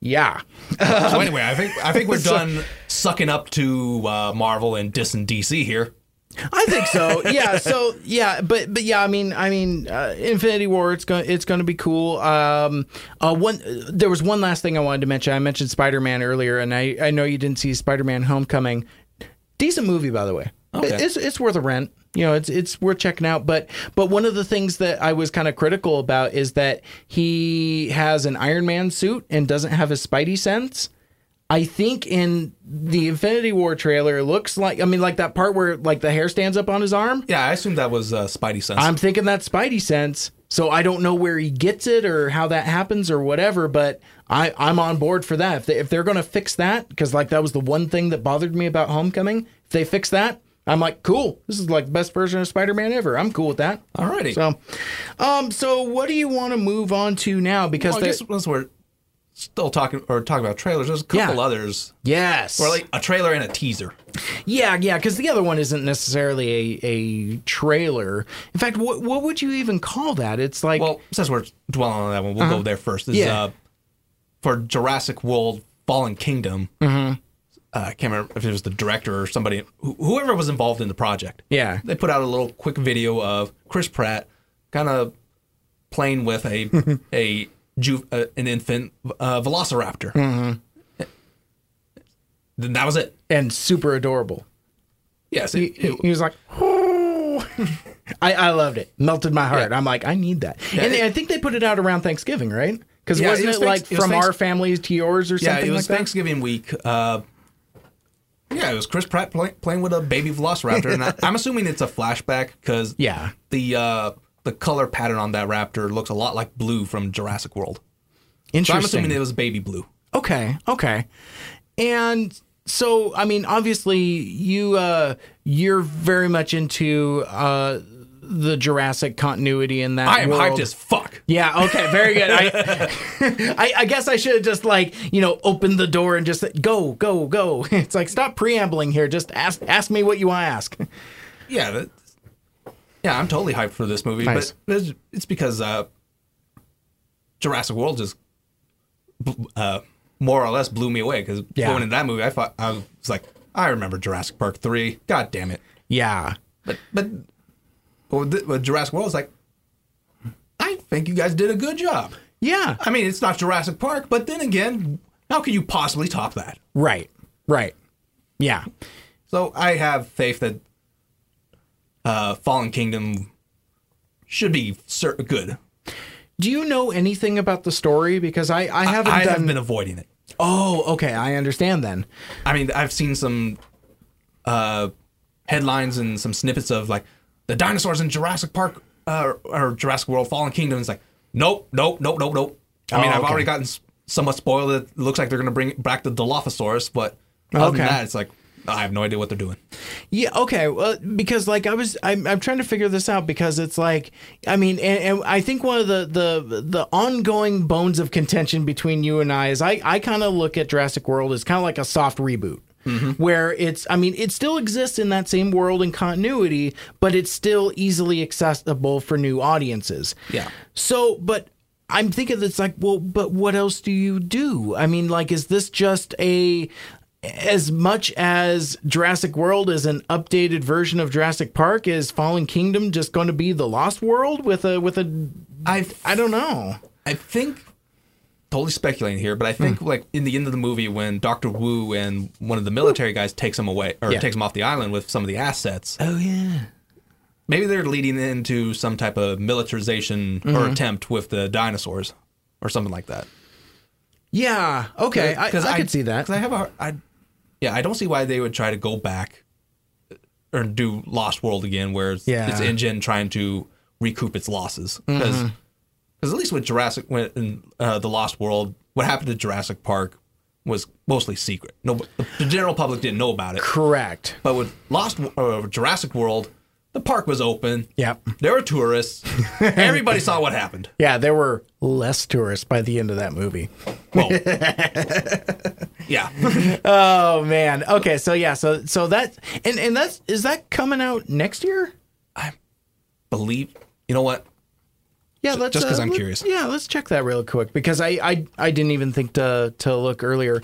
Speaker 1: yeah.
Speaker 2: so anyway, I think I think we're done sucking up to uh, Marvel and dissing DC here.
Speaker 1: I think so. Yeah. So yeah, but but yeah, I mean, I mean, uh, Infinity War. It's gonna it's going to be cool. Um, uh, one there was one last thing I wanted to mention. I mentioned Spider Man earlier, and I I know you didn't see Spider Man Homecoming. Decent movie, by the way.
Speaker 2: Okay.
Speaker 1: It's it's worth a rent. You know, it's it's worth checking out. But but one of the things that I was kind of critical about is that he has an Iron Man suit and doesn't have his Spidey sense. I think in the Infinity War trailer, it looks like I mean, like that part where like the hair stands up on his arm.
Speaker 2: Yeah, I assume that was uh, Spidey sense.
Speaker 1: I'm thinking that's Spidey sense. So I don't know where he gets it or how that happens or whatever, but I, I'm on board for that. If, they, if they're going to fix that, because like that was the one thing that bothered me about Homecoming, if they fix that, I'm like, cool. This is like the best version of Spider-Man ever. I'm cool with that.
Speaker 2: Alrighty.
Speaker 1: So, um, so what do you want to move on to now? Because
Speaker 2: well, I guess once we're still talking or talking about trailers, there's a couple
Speaker 1: Yeah.
Speaker 2: others,
Speaker 1: yes,
Speaker 2: or like a trailer and a teaser.
Speaker 1: Yeah, yeah, because the other one isn't necessarily a, a trailer. In fact, what what would you even call that? It's like
Speaker 2: Well, since we're dwelling on that one, we'll go there first. This
Speaker 1: Uh-huh. Yeah.
Speaker 2: is, uh, for Jurassic World Fallen Kingdom. Mm-hmm. Uh, I can't remember if it was the director or somebody, wh- whoever was involved in the project.
Speaker 1: yeah,
Speaker 2: They put out a little quick video of Chris Pratt kind of playing with a a ju- uh, an infant uh, Velociraptor. Mm-hmm. Then that was it.
Speaker 1: and super adorable.
Speaker 2: Yes,
Speaker 1: He,
Speaker 2: it,
Speaker 1: he,
Speaker 2: it-
Speaker 1: he was like, "Oh." I I loved it. Melted my heart. I'm like, I need that. and
Speaker 2: it-
Speaker 1: I think they put it out around Thanksgiving, right? Because
Speaker 2: Yeah,
Speaker 1: wasn't it,
Speaker 2: was
Speaker 1: like
Speaker 2: thanks- it was
Speaker 1: from our family to yours or
Speaker 2: yeah,
Speaker 1: something
Speaker 2: it was
Speaker 1: like?
Speaker 2: Thanksgiving week. Uh, yeah, it was Chris Pratt play, playing with a baby Velociraptor, and I, I'm assuming it's a flashback because
Speaker 1: Yeah.
Speaker 2: the uh, the color pattern on that raptor looks a lot like Blue from Jurassic World. So
Speaker 1: Interesting.
Speaker 2: I'm assuming it was baby blue.
Speaker 1: Okay, okay. And so I mean obviously you uh you're very much into uh the Jurassic continuity in that
Speaker 2: I am
Speaker 1: world.
Speaker 2: hyped as fuck.
Speaker 1: Yeah, okay, very good. I, I I guess I should have just like, you know, opened the door and just said, go, go, go. It's like stop preambling here. Just ask ask me what you want to ask.
Speaker 2: Yeah, yeah, I'm totally hyped for this movie,
Speaker 1: Nice.
Speaker 2: but it's, because uh, Jurassic World just uh, more or less blew me away. Because
Speaker 1: Yeah.
Speaker 2: going into that movie, I thought I was like, I remember Jurassic Park three. God damn it!
Speaker 1: Yeah.
Speaker 2: But but with, th- with Jurassic World, it's like, I think you guys did a good job.
Speaker 1: Yeah.
Speaker 2: I mean, it's not Jurassic Park, but then again, how can you possibly top that?
Speaker 1: Right. Right. Yeah.
Speaker 2: So I have faith that uh, Fallen Kingdom should be good.
Speaker 1: Do you know anything about the story? Because I, I haven't
Speaker 2: I
Speaker 1: done.
Speaker 2: have been avoiding it.
Speaker 1: oh, okay. I understand then.
Speaker 2: I mean, I've seen some uh, headlines and some snippets of like the dinosaurs in Jurassic Park uh, or Jurassic World Fallen Kingdom. It's like, nope, nope, nope, nope, nope. I mean,
Speaker 1: Oh,
Speaker 2: I've
Speaker 1: okay.
Speaker 2: already gotten somewhat spoiled. It looks like they're going to bring back the Dilophosaurus, but other
Speaker 1: Okay.
Speaker 2: than that, it's like I have no idea what they're doing.
Speaker 1: Yeah. Okay. Well, because like I was, I'm, I'm trying to figure this out because it's like, I mean, and, and I think one of the the the ongoing bones of contention between you and I is I I kind of look at Jurassic World as kind of like a soft reboot. Mm-hmm. Where it's, I mean, it still exists in that same world and continuity, but it's still easily accessible for new audiences.
Speaker 2: Yeah.
Speaker 1: So, but I'm thinking it's like, well, but what else do you do? I mean, like, is this just a as much as Jurassic World is an updated version of Jurassic Park, is Fallen Kingdom just going to be the Lost World with a with a
Speaker 2: I
Speaker 1: I don't know.
Speaker 2: I think totally speculating here, but I think hmm. like in the end of the movie when Doctor Wu and one of the military guys takes him away or
Speaker 1: Yeah.
Speaker 2: takes him off the island with some of the assets,
Speaker 1: Oh yeah.
Speaker 2: maybe they're leading into some type of militarization or mm-hmm. attempt with the dinosaurs or something like that.
Speaker 1: Yeah. Okay. I, uh, I, could see that.
Speaker 2: Because I have a, I, yeah, I don't see why they would try to go back or do Lost World again, where it's,
Speaker 1: Yeah.
Speaker 2: it's InGen trying to recoup its losses. Because at least with Jurassic, when uh, the Lost World, what happened to Jurassic Park was mostly secret. No, the general public didn't know about it.
Speaker 1: Correct.
Speaker 2: But with Lost uh, Jurassic World, the park was open.
Speaker 1: Yep.
Speaker 2: There were tourists. Everybody saw what happened.
Speaker 1: Yeah, there were less tourists by the end of that movie.
Speaker 2: Well, yeah.
Speaker 1: Oh man. Okay, so yeah, so so that and and that's is that coming out next year?
Speaker 2: I believe. You know what?
Speaker 1: Yeah, let's
Speaker 2: just 'cause
Speaker 1: uh,
Speaker 2: I'm curious.
Speaker 1: Yeah, let's check that real quick because I, I I didn't even think to to look earlier.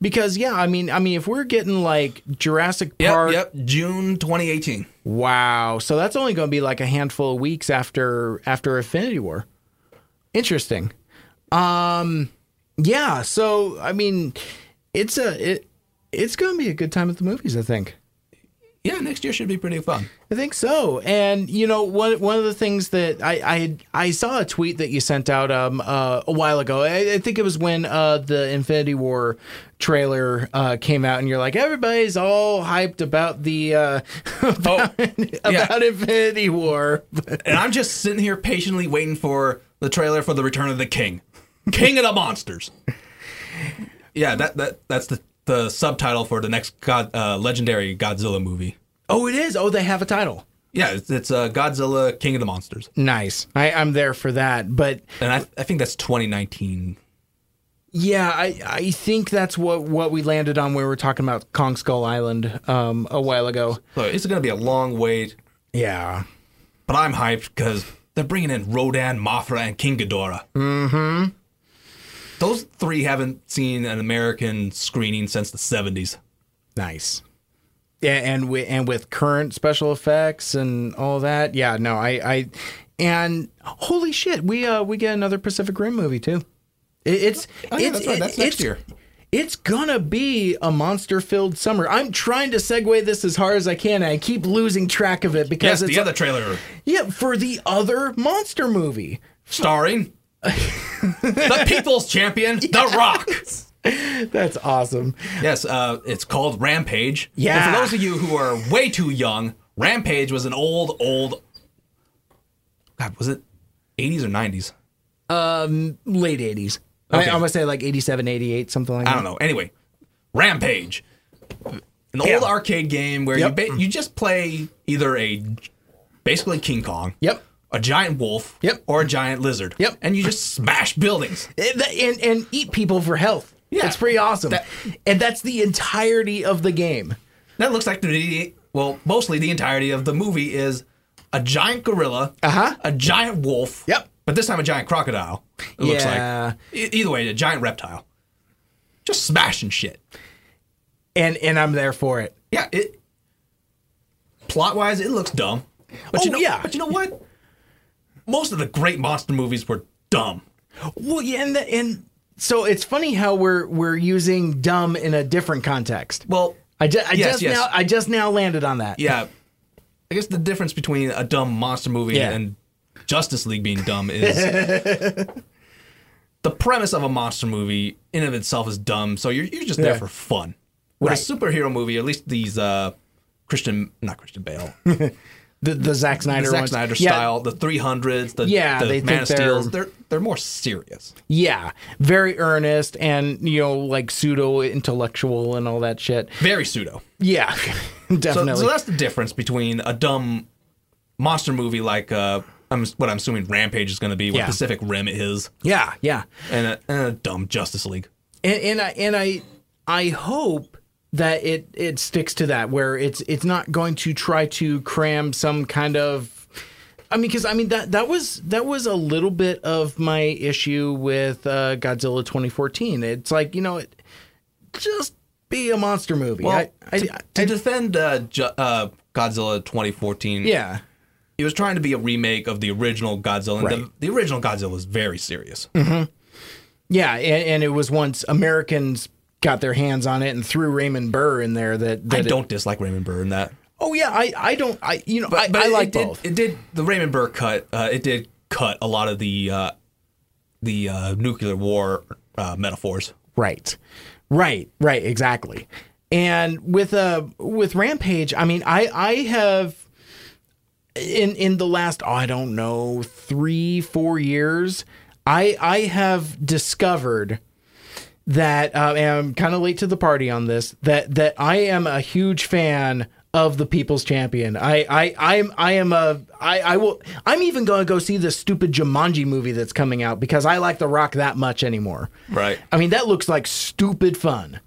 Speaker 1: Because yeah, I mean I mean if we're getting like Jurassic
Speaker 2: Yep.
Speaker 1: Park,
Speaker 2: Yep. June 2018.
Speaker 1: wow, so that's only going to be like a handful of weeks after after Infinity War. Interesting. Um, yeah. So I mean, it's a it it's going to be a good time at the movies. I think.
Speaker 2: Yeah, next year should be pretty fun.
Speaker 1: I think so. And you know, one one of the things that I I, I saw a tweet that you sent out um uh, a while ago. I, I think it was when uh the Infinity War trailer uh came out, and you're like, everybody's all hyped about the uh about, about Infinity War.
Speaker 2: And I'm just sitting here patiently waiting for the trailer for the Return of the King, King of the Monsters. Yeah, that that that's the the subtitle for the next God uh, legendary Godzilla movie.
Speaker 1: oh, it is. Oh, they have a title.
Speaker 2: Yeah, it's, it's uh, Godzilla, King of the Monsters,
Speaker 1: Nice. I, I'm there for that. But
Speaker 2: and I I think that's 2019.
Speaker 1: yeah, I, I think that's what, what we landed on when we were talking about Kong Skull Island um, a while ago.
Speaker 2: So it's going to be a long wait,
Speaker 1: Yeah.
Speaker 2: but I'm hyped because they're bringing in Rodan, Mothra, and King Ghidorah. Mm-hmm. Those three haven't seen an American screening since the 70s.
Speaker 1: Nice. Yeah, and with and with current special effects and all that. Yeah, no, I I and holy shit, we uh we get another Pacific Rim movie too. It, it's
Speaker 2: Oh, yeah,
Speaker 1: it's
Speaker 2: that's right.
Speaker 1: it-
Speaker 2: That's next
Speaker 1: it's-
Speaker 2: year.
Speaker 1: It's gonna be a monster-filled summer. I'm trying to segue this as hard as I can. And I keep losing track of it because
Speaker 2: Yes,
Speaker 1: it's
Speaker 2: the other trailer
Speaker 1: yeah for the other monster movie.
Speaker 2: starring the People's Champion, The Rock.
Speaker 1: That's awesome.
Speaker 2: Yes, uh, it's called Rampage.
Speaker 1: Yeah.
Speaker 2: And for those of you who are way too young, Rampage was an old, old. God, was it 80s or 90s?
Speaker 1: Um, Late 80s. I,
Speaker 2: Okay.
Speaker 1: I'm gonna say like 87, 88, something like that.
Speaker 2: I don't know. Anyway, Rampage, an
Speaker 1: Yeah.
Speaker 2: old arcade game where
Speaker 1: Yep.
Speaker 2: you ba- you just play either a basically King Kong,
Speaker 1: Yep.
Speaker 2: A giant wolf,
Speaker 1: Yep.
Speaker 2: or a giant lizard,
Speaker 1: Yep.
Speaker 2: and you just smash buildings.
Speaker 1: and, and and eat people for health.
Speaker 2: Yeah.
Speaker 1: it's pretty awesome.
Speaker 2: That-
Speaker 1: and that's the entirety of the game.
Speaker 2: That looks like the well, mostly the entirety of the movie is a giant gorilla,
Speaker 1: Uh-huh.
Speaker 2: a giant wolf,
Speaker 1: Yep.
Speaker 2: but this time a giant crocodile. It looks
Speaker 1: Yeah.
Speaker 2: like E- either way, a giant reptile, just smashing shit.
Speaker 1: And and I'm there for it.
Speaker 2: Yeah, it plot wise, it looks dumb, but
Speaker 1: Oh,
Speaker 2: you know,
Speaker 1: yeah.
Speaker 2: but you know what? Most of the great monster movies were dumb.
Speaker 1: Well, yeah, and the, and so it's funny how we're we're using dumb in a different context.
Speaker 2: Well,
Speaker 1: I, ju- I
Speaker 2: Yes,
Speaker 1: just
Speaker 2: yes.
Speaker 1: now I just now landed on that.
Speaker 2: yeah, I guess the difference between a dumb monster movie
Speaker 1: Yeah.
Speaker 2: and Justice League being dumb is the premise of a monster movie in and of itself is dumb, so you're you're just there
Speaker 1: Yeah.
Speaker 2: for fun. With
Speaker 1: Right.
Speaker 2: a superhero movie, at least these uh Christian not Christian Bale,
Speaker 1: The the Zack Snyder
Speaker 2: the Zack
Speaker 1: ones.
Speaker 2: Snyder
Speaker 1: Yeah,
Speaker 2: style, the 300s, the,
Speaker 1: Yeah,
Speaker 2: the
Speaker 1: they
Speaker 2: Man of
Speaker 1: they're-
Speaker 2: Steels, they're they're more serious.
Speaker 1: Yeah, very earnest and you know like pseudo intellectual and all that shit.
Speaker 2: Very pseudo.
Speaker 1: Yeah,
Speaker 2: So,
Speaker 1: definitely.
Speaker 2: so that's the difference between a dumb monster movie like uh, I'm what I'm assuming Rampage is going to be, what
Speaker 1: Yeah.
Speaker 2: Pacific Rim is,
Speaker 1: yeah, yeah.
Speaker 2: and a, and a dumb Justice League.
Speaker 1: and, and I and I I hope that it it sticks to that where it's it's not going to try to cram some kind of I mean, because I mean that that was that was a little bit of my issue with uh, Godzilla 2014. It's like you know, it, just be a monster movie.
Speaker 2: Well,
Speaker 1: I, I,
Speaker 2: to,
Speaker 1: I-
Speaker 2: to defend uh, Ju- uh, Godzilla 2014,
Speaker 1: yeah,
Speaker 2: he was trying to be a remake of the original Godzilla. And
Speaker 1: Right.
Speaker 2: the, the original Godzilla was very serious.
Speaker 1: yeah, and, and it was once Americans got their hands on it and threw Raymond Burr in there. That, that
Speaker 2: I don't dislike Raymond Burr in that.
Speaker 1: oh yeah, I I don't. I you know I,
Speaker 2: But
Speaker 1: I
Speaker 2: it-
Speaker 1: like
Speaker 2: it did,
Speaker 1: both.
Speaker 2: It did the Raymond Burr cut. Uh, it did cut a lot of the uh, the uh, nuclear war uh, metaphors.
Speaker 1: Right. Right, right, exactly. And with uh with Rampage, I mean, I I have in in the last oh, I don't know, 3 4 years, I I have discovered that uh, I'm kind of late to the party on this that that I am a huge fan of the People's Champion. I I I'm I am a I I will I'm even going to go see the stupid Jumanji movie that's coming out because I like The Rock that much anymore.
Speaker 2: Right.
Speaker 1: I mean, that looks like stupid fun.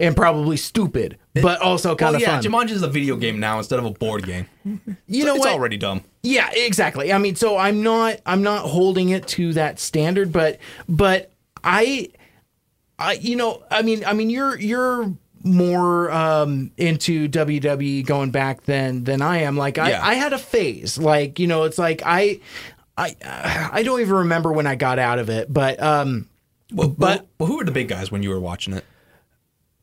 Speaker 1: And probably stupid, but also kind
Speaker 2: Well,
Speaker 1: of
Speaker 2: yeah,
Speaker 1: fun.
Speaker 2: Jumanji is a video game now instead of a board game.
Speaker 1: you know
Speaker 2: it's
Speaker 1: what?
Speaker 2: already dumb.
Speaker 1: Yeah, exactly. I mean, so I'm not I'm not holding it to that standard, but but I I you know, I mean I mean you're you're more um into WWE going back than than I am. Like I
Speaker 2: Yeah.
Speaker 1: I had a phase. Like, you know, it's like I I I don't even remember when I got out of it, but um
Speaker 2: Well,
Speaker 1: But-
Speaker 2: well, who were the big guys when you were watching it?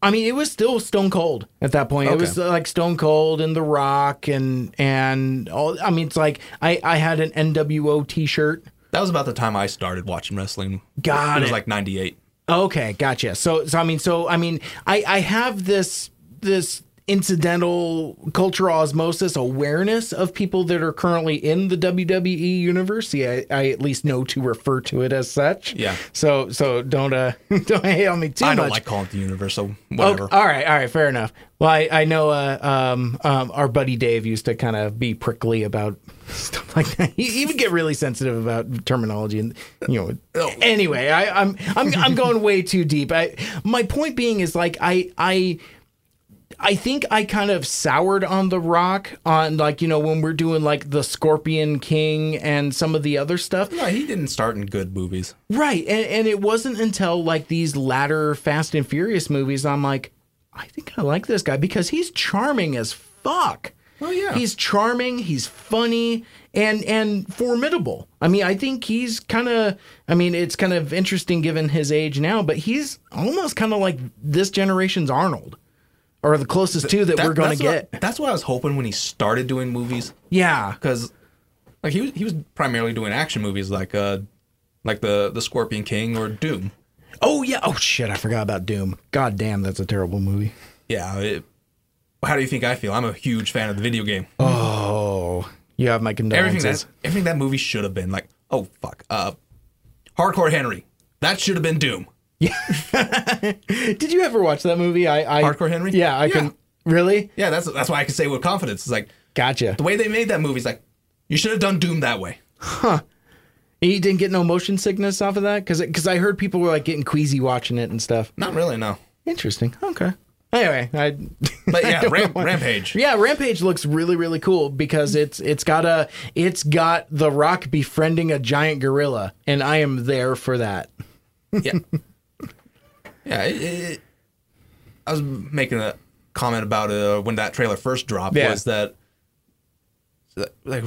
Speaker 1: I mean, it was still Stone Cold at that point. It was like Stone Cold and The Rock and and all. I mean, it's like I I had an NWO T-shirt.
Speaker 2: That was about the time I started watching wrestling.
Speaker 1: Got
Speaker 2: it was like '98.
Speaker 1: Okay, gotcha. So so I mean, so I mean, I I have this this incidental cultural osmosis awareness of people that are currently in the WWE universe. Yeah, I, I at least know to refer to it as such.
Speaker 2: Yeah.
Speaker 1: So so don't uh don't hate on me too
Speaker 2: I
Speaker 1: much.
Speaker 2: don't like calling it the universe, so
Speaker 1: Oh,
Speaker 2: whatever.
Speaker 1: all right, all right, fair enough. Well, I, I know uh, um, um, our buddy Dave used to kind of be prickly about stuff like that. He, he would get really sensitive about terminology, and you know.
Speaker 2: Oh.
Speaker 1: Anyway, I, I'm I'm I'm going way too deep. I, my point being is like I I. I think I kind of soured on The Rock on like you know when we're doing like the Scorpion King and some of the other stuff.
Speaker 2: no, he didn't start in good movies.
Speaker 1: Right. And, and it wasn't until like these latter Fast and Furious movies, I'm like, I think I like this guy because he's charming as fuck.
Speaker 2: Oh, yeah.
Speaker 1: He's charming, he's funny, and and formidable. I mean, I think he's kind of I mean, it's kind of interesting given his age now, but he's almost kind of like this generation's Arnold. Or the closest to that,
Speaker 2: That-
Speaker 1: we're going to get.
Speaker 2: What, that's what I was hoping when he started doing movies,
Speaker 1: yeah.
Speaker 2: because like he was he was primarily doing action movies like uh like the the Scorpion King or Doom.
Speaker 1: Oh yeah. Oh shit, I forgot about Doom. God damn, that's a terrible movie.
Speaker 2: Yeah. It, how do you think I feel? I'm a huge fan of the video game.
Speaker 1: Oh, you have my
Speaker 2: everything
Speaker 1: condolences.
Speaker 2: that everything that movie should have been like. Oh fuck. Uh, Hardcore Henry. That should have been Doom.
Speaker 1: Did you ever watch that movie? I, I
Speaker 2: Hardcore Henry?
Speaker 1: Yeah, I
Speaker 2: Yeah.
Speaker 1: can. Really?
Speaker 2: Yeah, that's that's why I can say with confidence. It's like
Speaker 1: Gotcha.
Speaker 2: the way they made that movie is like you should have done Doom that way. huh?
Speaker 1: You didn't get no motion sickness off of that because because I heard people were like getting queasy watching it and stuff.
Speaker 2: Not really, no.
Speaker 1: Interesting. Okay. Anyway, I.
Speaker 2: But yeah,
Speaker 1: don't
Speaker 2: Ram-
Speaker 1: know why-
Speaker 2: Rampage.
Speaker 1: Yeah, Rampage looks really really cool because it's it's got a it's got The Rock befriending a giant gorilla, and I am there for that.
Speaker 2: Yeah. yeah. It, it, I was making a comment about uh, when that trailer first dropped
Speaker 1: Yeah.
Speaker 2: was that like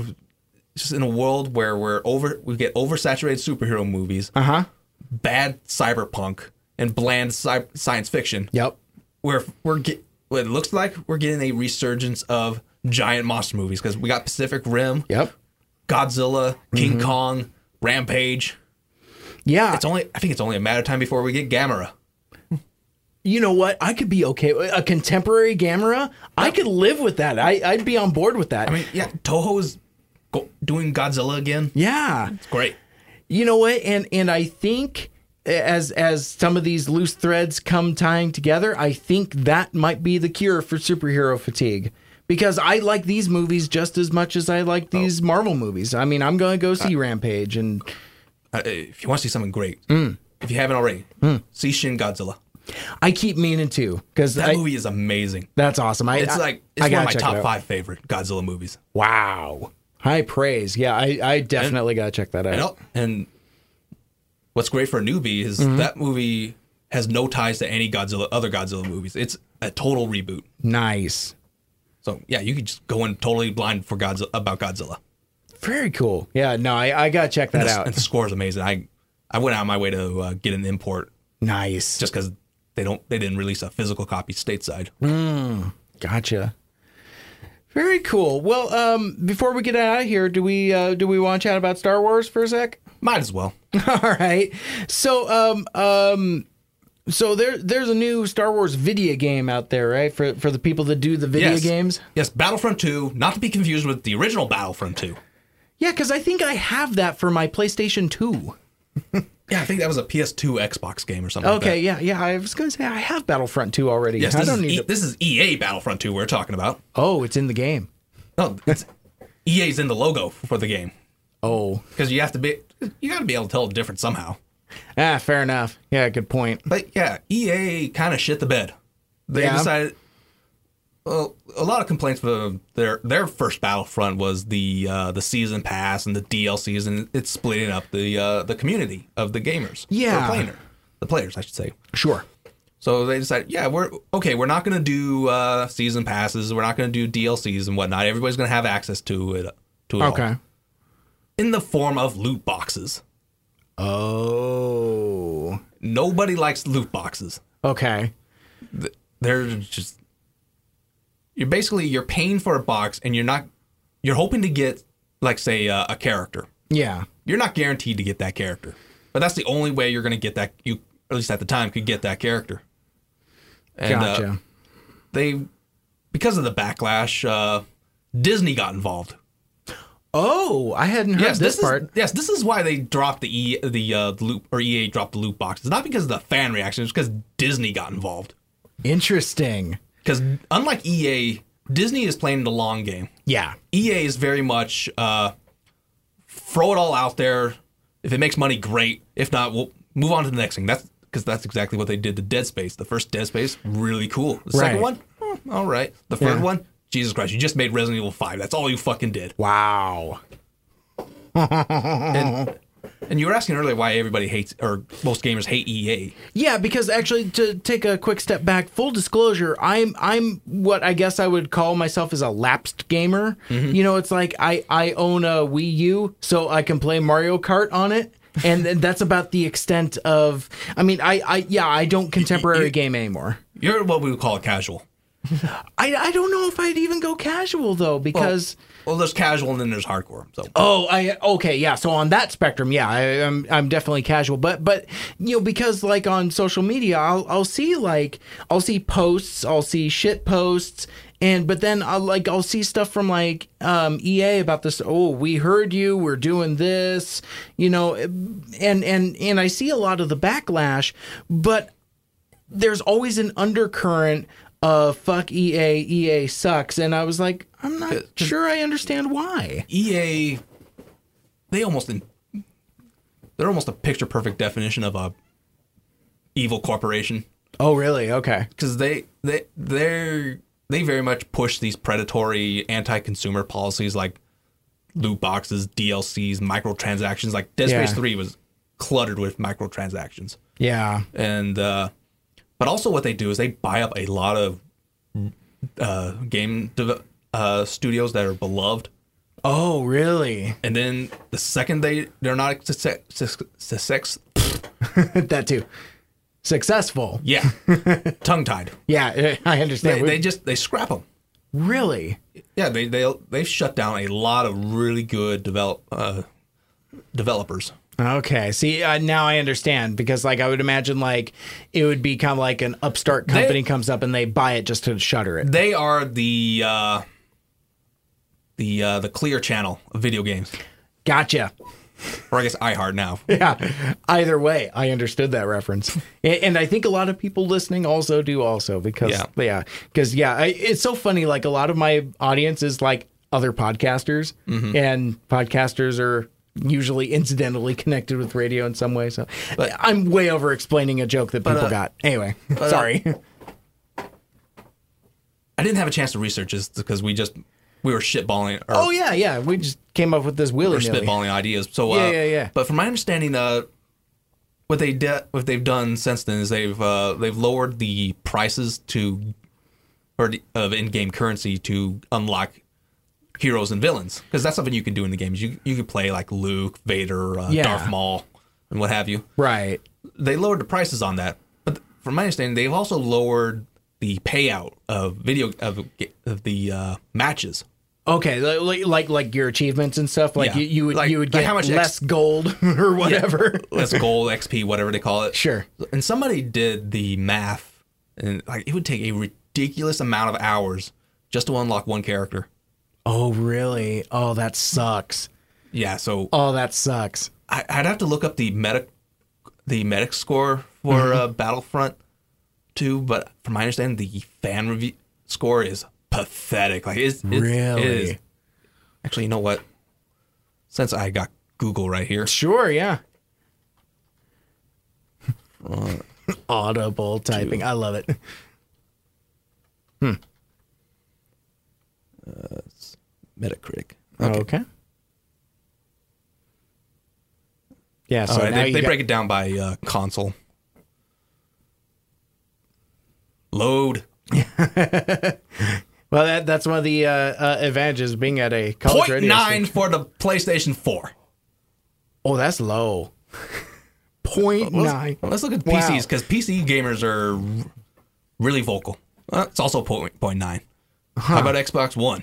Speaker 2: just in a world where we're over we get oversaturated superhero movies,
Speaker 1: Uh huh.
Speaker 2: bad cyberpunk, and bland sci- science fiction.
Speaker 1: Yep.
Speaker 2: Where we're get it looks like we're getting a resurgence of giant monster movies because we got Pacific Rim,
Speaker 1: Yep.
Speaker 2: Godzilla, King
Speaker 1: Mm-hmm.
Speaker 2: Kong, Rampage.
Speaker 1: Yeah.
Speaker 2: It's only I think it's only a matter of time before we get Gamera.
Speaker 1: You know what? I could be okay. A contemporary Gamera, I could live with that. I, I'd be on board with that.
Speaker 2: I mean, yeah, Toho's go- doing Godzilla again.
Speaker 1: yeah.
Speaker 2: It's great.
Speaker 1: You know what? And and I think as as some of these loose threads come tying together, I think that might be the cure for superhero fatigue. Because I like these movies just as much as I like these Marvel movies. I mean, I'm going to go see Rampage and
Speaker 2: Uh, if you want to see something great,
Speaker 1: Mm.
Speaker 2: if you haven't already, see Shin Godzilla.
Speaker 1: I keep meaning to because
Speaker 2: That movie is amazing.
Speaker 1: that's awesome. I,
Speaker 2: It's
Speaker 1: I-
Speaker 2: like
Speaker 1: I
Speaker 2: it's one
Speaker 1: gotta
Speaker 2: of my top five favorite Godzilla movies.
Speaker 1: Wow. High praise. Yeah, I, I definitely got to check that out.
Speaker 2: And, and what's great for a newbie is
Speaker 1: Mm-hmm.
Speaker 2: that movie has no ties to any Godzilla other Godzilla movies. It's a total reboot.
Speaker 1: Nice.
Speaker 2: So yeah, you could just go in totally blind for Godzilla about Godzilla.
Speaker 1: Very cool. Yeah, no, I, I got to check that
Speaker 2: And the,
Speaker 1: out.
Speaker 2: and the score is amazing. I I went out of my way to uh, get an import
Speaker 1: Nice.
Speaker 2: just because they don't they didn't release a physical copy stateside.
Speaker 1: Gotcha. Very cool. Well, um, before we get out of here, do we uh, do we want to chat about Star Wars for a sec?
Speaker 2: Might as well.
Speaker 1: All right. So, um, um, so there there's a new Star Wars video game out there, right? For for the people that do the video
Speaker 2: yes.
Speaker 1: games.
Speaker 2: Yes, Battlefront 2, not to be confused with the original Battlefront 2.
Speaker 1: Yeah, because I think I have that for my PlayStation Two.
Speaker 2: Yeah, I think that was a PS2 Xbox game or something. like
Speaker 1: Okay,
Speaker 2: that.
Speaker 1: yeah, yeah. I was gonna say I have Battlefront Two already.
Speaker 2: Yes,
Speaker 1: I
Speaker 2: this
Speaker 1: don't
Speaker 2: is,
Speaker 1: need
Speaker 2: e-
Speaker 1: to.
Speaker 2: this is EA Battlefront 2 we're talking about.
Speaker 1: Oh, it's in the game.
Speaker 2: No, it's EA's in the logo for the game
Speaker 1: Oh,
Speaker 2: because you have to be you got to be able to tell the difference somehow.
Speaker 1: ah, fair enough. Yeah, good point.
Speaker 2: But yeah, EA kind of shit the bed. They
Speaker 1: Yeah.
Speaker 2: decided. Well, a lot of complaints for their their first Battlefront was the uh, the season pass and the DLCs, and it's splitting up the uh, the community of the gamers.
Speaker 1: Yeah.
Speaker 2: the player, the players, I should say.
Speaker 1: Sure.
Speaker 2: So they decided, yeah, we're okay. We're not going to do uh, season passes. We're not going to do DLCs and whatnot. Everybody's going to have access to it. To it all.
Speaker 1: Okay.
Speaker 2: in the form of loot boxes.
Speaker 1: Oh.
Speaker 2: Nobody likes loot boxes.
Speaker 1: Okay.
Speaker 2: They're just you're basically you're paying for a box and you're not you're hoping to get like say uh, a character.
Speaker 1: Yeah.
Speaker 2: You're not guaranteed to get that character, but that's the only way you're going to get that you at least at the time could get that character. And uh,
Speaker 1: Gotcha.
Speaker 2: they because of the backlash, uh, Disney got involved.
Speaker 1: oh, I hadn't heard
Speaker 2: Yes,
Speaker 1: this,
Speaker 2: this,
Speaker 1: part.
Speaker 2: Is, yes, this is why they dropped the e the uh, loop or EA dropped the loot boxes. Not because of the fan reaction, it's because Disney got involved.
Speaker 1: Interesting.
Speaker 2: Because unlike EA, Disney is playing the long game.
Speaker 1: Yeah.
Speaker 2: EA is very much uh, throw it all out there. If it makes money, great. If not, we'll move on to the next thing. That's because that's exactly what they did to Dead Space. The first Dead Space, really cool. The second
Speaker 1: Right.
Speaker 2: one, eh, all right. The third
Speaker 1: Yeah.
Speaker 2: one, Jesus Christ, you just made Resident Evil Five. That's all you fucking did.
Speaker 1: Wow.
Speaker 2: And, and you were asking earlier why everybody hates or most gamers hate EA.
Speaker 1: Yeah, because actually, to take a quick step back, full disclosure, I'm I'm what I guess I would call myself as a lapsed gamer. Mm-hmm. You know, it's like I I own a Wii U, so I can play Mario Kart on it. And then that's about the extent of. I mean, I, I yeah, I don't contemporary game anymore.
Speaker 2: You're what we would call a casual.
Speaker 1: I, I don't know if I'd even go casual though, because
Speaker 2: Well, there's casual and then there's hardcore. So
Speaker 1: Oh, I okay, yeah. So on that spectrum, yeah, I, I'm I'm definitely casual, but but you know because like on social media, I'll I'll see like I'll see posts, I'll see shit posts, and but then I'll like I'll see stuff from like um, EA about this. Oh, we heard you. We're doing this, you know, and and and I see a lot of the backlash, but there's always an undercurrent of fuck EA, EA sucks, and I was like, I'm not sure I understand why.
Speaker 2: EA, they almost in, they're almost a picture perfect definition of a evil corporation
Speaker 1: Oh, really? Okay.
Speaker 2: because they they they're, they very much push these predatory anti-consumer policies like loot boxes, DLCs, microtransactions. Like Dead Space
Speaker 1: Yeah.
Speaker 2: Three was cluttered with microtransactions,
Speaker 1: Yeah.
Speaker 2: and uh, but also what they do is they buy up a lot of uh, game dev- uh, studios that are beloved.
Speaker 1: Oh, really?
Speaker 2: And then the second they they're not success, success
Speaker 1: that too. Successful.
Speaker 2: yeah, tongue tied.
Speaker 1: Yeah, I
Speaker 2: They,
Speaker 1: understand.
Speaker 2: they just they scrap them.
Speaker 1: really?
Speaker 2: Yeah, they they they've shut down a lot of really good develop uh, developers.
Speaker 1: Okay. See, uh, now I understand because, like, I would imagine like it would be kind of like an upstart company comes up and they buy it just to shutter it.
Speaker 2: They are the uh, the uh, the Clear Channel of video games,
Speaker 1: Gotcha.
Speaker 2: or I guess iHeart now.
Speaker 1: Yeah. Either way, I understood that reference, A- and I think a lot of people listening also do also because
Speaker 2: Yeah.
Speaker 1: yeah, because yeah, I, it's so funny. Like a lot of my audience is like other podcasters,
Speaker 2: Mm-hmm.
Speaker 1: and podcasters are usually incidentally connected with radio in some way. So I'm way over explaining a joke that people
Speaker 2: uh,
Speaker 1: got. Anyway,
Speaker 2: uh,
Speaker 1: sorry.
Speaker 2: I didn't have a chance to research this because we just we were shitballing. Or
Speaker 1: Oh yeah, yeah. We just came up with this willy
Speaker 2: or
Speaker 1: nilly.
Speaker 2: spitballing ideas. So
Speaker 1: Yeah,
Speaker 2: uh,
Speaker 1: yeah, yeah.
Speaker 2: But from my understanding, uh, what they de- what they've done since then is they've uh, they've lowered the prices to or the, of in-game currency to unlock heroes and villains because that's something you can do in the games. You you could play like Luke, Vader, uh,
Speaker 1: Yeah.
Speaker 2: Darth Maul, and what have you.
Speaker 1: Right.
Speaker 2: They lowered the prices on that, but from my understanding, they've also lowered the payout of video of, of the uh, matches.
Speaker 1: Okay, like like like your achievements and stuff. Like
Speaker 2: Yeah.
Speaker 1: you, you would
Speaker 2: Like-
Speaker 1: you would
Speaker 2: like
Speaker 1: get
Speaker 2: how much
Speaker 1: less gold or whatever.
Speaker 2: Less gold, XP, whatever they call it.
Speaker 1: Sure.
Speaker 2: And somebody did the math, and like it would take a ridiculous amount of hours just to unlock one character.
Speaker 1: Oh really? Oh that sucks.
Speaker 2: Yeah, so
Speaker 1: Oh that sucks.
Speaker 2: I, I'd have to look up the medic, the medic score for
Speaker 1: Mm-hmm.
Speaker 2: uh, Battlefront 2, but from my understanding, the fan review score is pathetic. Like it's, it's
Speaker 1: Really?
Speaker 2: is. Actually, you know what? Since I got Google right here,
Speaker 1: Sure, yeah. Audible typing. I love it.
Speaker 2: Metacritic.
Speaker 1: Okay. Yeah, so now
Speaker 2: they, they
Speaker 1: got-
Speaker 2: break it down by uh, console. Load.
Speaker 1: Well, that, that's one of the uh, uh, advantages being at a college
Speaker 2: Point
Speaker 1: radio
Speaker 2: nine
Speaker 1: station.
Speaker 2: for the PlayStation 4.
Speaker 1: Oh, that's low. Point
Speaker 2: Let's,
Speaker 1: nine.
Speaker 2: let's look at PCs because PC gamers are really vocal. Uh, it's also point, point nine. How about Xbox One?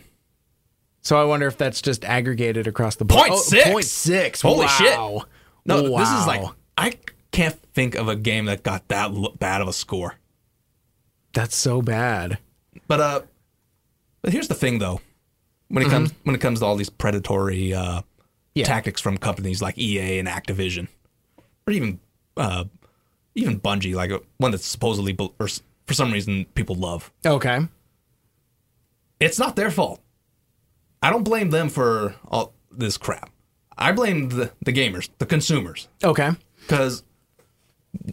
Speaker 1: So I wonder if that's just aggregated across the board.
Speaker 2: Point six.
Speaker 1: Point six.
Speaker 2: Holy shit.
Speaker 1: Wow.
Speaker 2: No, this is like I can't think of a game that got that bad of a score.
Speaker 1: That's so bad.
Speaker 2: But uh, but here's the thing though, when it comes when it comes to all these predatory uh,
Speaker 1: Mm-hmm. Yeah.
Speaker 2: tactics from companies like EA and Activision, or even uh, even Bungie, like uh, one that's supposedly or for some reason people love.
Speaker 1: Okay.
Speaker 2: It's not their fault. I don't blame them for all this crap. I blame the, the gamers, the consumers,
Speaker 1: Okay.
Speaker 2: because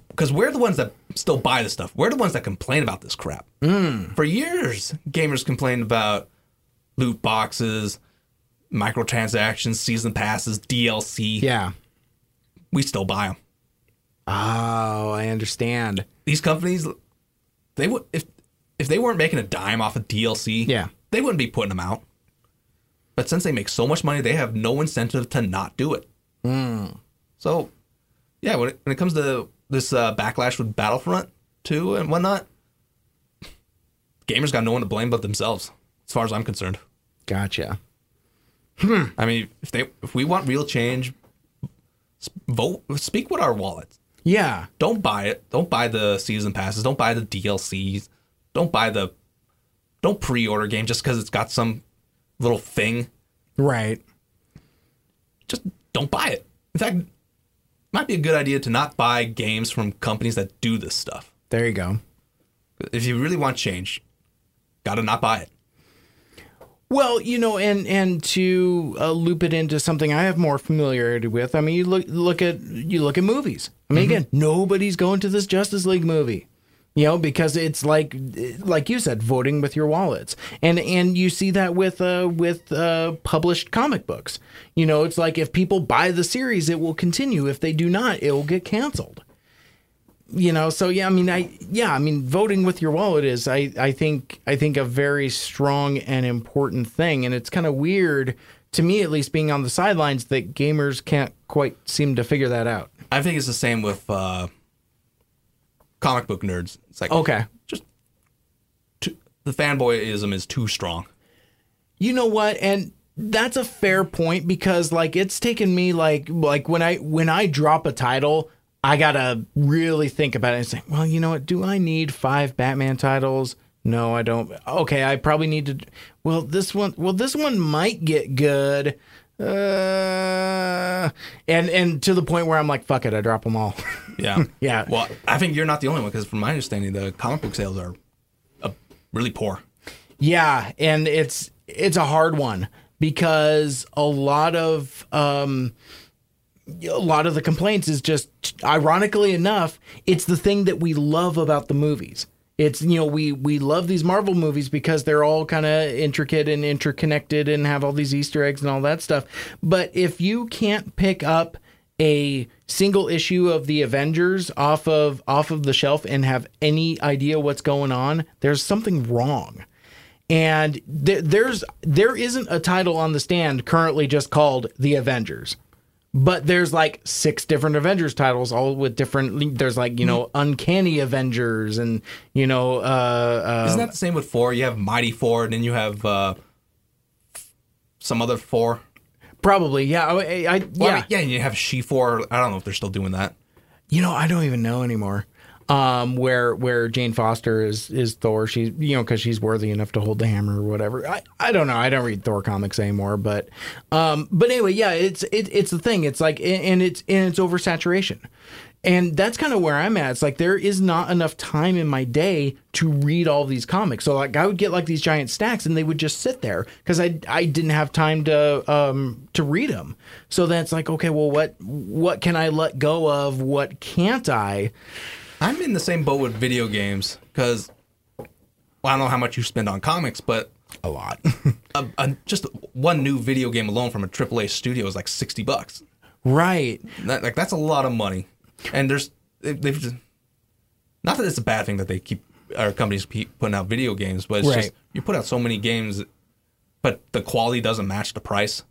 Speaker 2: because we're the ones that still buy the stuff. We're the ones that complain about this crap. Hmm. For years, gamers complained about loot boxes, microtransactions, season passes, DLC.
Speaker 1: Yeah.
Speaker 2: We still buy them.
Speaker 1: Oh, I understand.
Speaker 2: These companies, they would if if they weren't making a dime off of DLC,
Speaker 1: Yeah.
Speaker 2: they wouldn't be putting them out. But since they make so much money, they have no incentive to not do it. So, yeah, when it, when it comes to this uh, backlash with Battlefront 2 and whatnot, gamers got no one to blame but themselves, as far as I'm concerned.
Speaker 1: Gotcha.
Speaker 2: I mean, if they if we want real change, vote, speak with our wallets.
Speaker 1: Yeah.
Speaker 2: Don't buy it. Don't buy the season passes. Don't buy the DLCs. Don't buy the. Don't pre-order game just because it's got some little thing.
Speaker 1: Right.
Speaker 2: Just don't buy it. In fact, it might be a good idea to not buy games from companies that do this stuff.
Speaker 1: There you go.
Speaker 2: If you really want change, gotta not buy it.
Speaker 1: Well, you know, and and to uh, loop it into something I have more familiarity with. I mean, you look look at you look at movies. I mean, again, nobody's going to this Justice League movie, you know, because it's like like you said, voting with your wallets, and and you see that with uh with uh published comic books. You know, it's like if people buy the series, it will continue. If they do not, it will get canceled you know so yeah i mean i yeah i mean voting with your wallet is i i think i think a very strong and important thing and it's kind of weird to me at least being on the sidelines that gamers can't quite seem to figure that out
Speaker 2: I think it's the same with uh, comic book nerds. It's like
Speaker 1: okay.
Speaker 2: just too, the fanboyism is too strong.
Speaker 1: you know what? And that's a fair point because like it's taken me like like when i when i drop a title i gotta really think about it and say well you know what? Do i need five batman titles? No i don't. Okay i probably need to well this one well this one might get good uh and and to the point where i'm like fuck it i drop them all
Speaker 2: Yeah.
Speaker 1: Yeah.
Speaker 2: Well, I think you're not the only one because, from my understanding, the comic book sales are uh, really poor.
Speaker 1: Yeah, and it's it's a hard one because a lot of um a lot of the complaints is just ironically enough, it's the thing that we love about the movies. It's you know we we love these Marvel movies because they're all kind of intricate and interconnected and have all these Easter eggs and all that stuff. But if you can't pick up a single issue of the Avengers off of off of the shelf and have any idea what's going on, there's something wrong. And th- there's there isn't a title on the stand currently just called The Avengers but there's like six different Avengers titles, all with different. There's like you know Uncanny Avengers, and you know. Uh, uh,
Speaker 2: Isn't that the same with Thor? You have Mighty Thor, and then you have uh, some other Thor.
Speaker 1: Probably, yeah, I, I, I-
Speaker 2: Well,
Speaker 1: yeah.
Speaker 2: I mean, yeah, and you have She Thor. I don't know if they're still doing that.
Speaker 1: You know, I don't even know anymore. Um, where where Jane Foster is is Thor. She's you know because she's worthy enough to hold the hammer or whatever. I, I don't know. I don't read Thor comics anymore. But um, but anyway, yeah, it's it, it's the thing. It's like and it's and it's oversaturation. And that's kind of where I'm at. It's like there is not enough time in my day to read all these comics. So like I would get like these giant stacks, and they would just sit there because I I didn't have time to um to read them. So then it's like okay, well what what can I let go of? What can't I?
Speaker 2: I'm in the same boat with video games because well, I don't know how much you spend on comics, but
Speaker 1: A lot.
Speaker 2: a, a, just one new video game alone from a AAA studio is like sixty bucks.
Speaker 1: right.
Speaker 2: That, like that's a lot of money, and there's they, they've just not that it's a bad thing that they keep our companies keep putting out video games, but it's
Speaker 1: Right.
Speaker 2: just you put out so many games, but the quality doesn't match the price.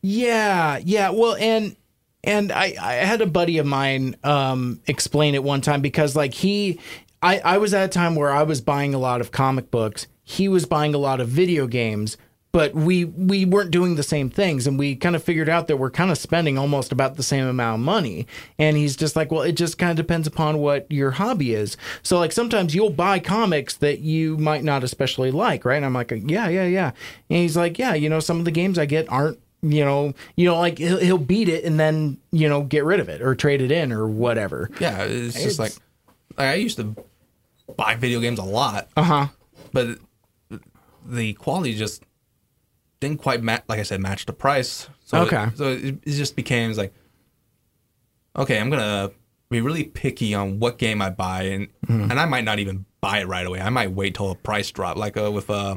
Speaker 1: Yeah, yeah. Well, and and I I had a buddy of mine um explain it one time because like he I I was at a time where I was buying a lot of comic books. He was buying a lot of video games, but we we weren't doing the same things and we kind of figured out that we're kind of spending almost about the same amount of money. And he's just like, "Well, it just kind of depends upon what your hobby is." So like sometimes you'll buy comics that you might not especially like, right? And I'm like, "Yeah, yeah, yeah." And he's like, "Yeah, you know, some of the games I get aren't you know, you know, like he'll, he'll beat it and then you know get rid of it or trade it in or whatever.
Speaker 2: Yeah, it's just
Speaker 1: It's-
Speaker 2: like, like I used to buy video games a lot,
Speaker 1: Uh huh.
Speaker 2: but the quality just didn't quite match. Like I said, match the price. So
Speaker 1: Okay.
Speaker 2: It, so it, it just became like, okay, I'm gonna be really picky on what game I buy, and
Speaker 1: Mm-hmm.
Speaker 2: and I might not even buy it right away. I might wait till a price drop, like uh, with uh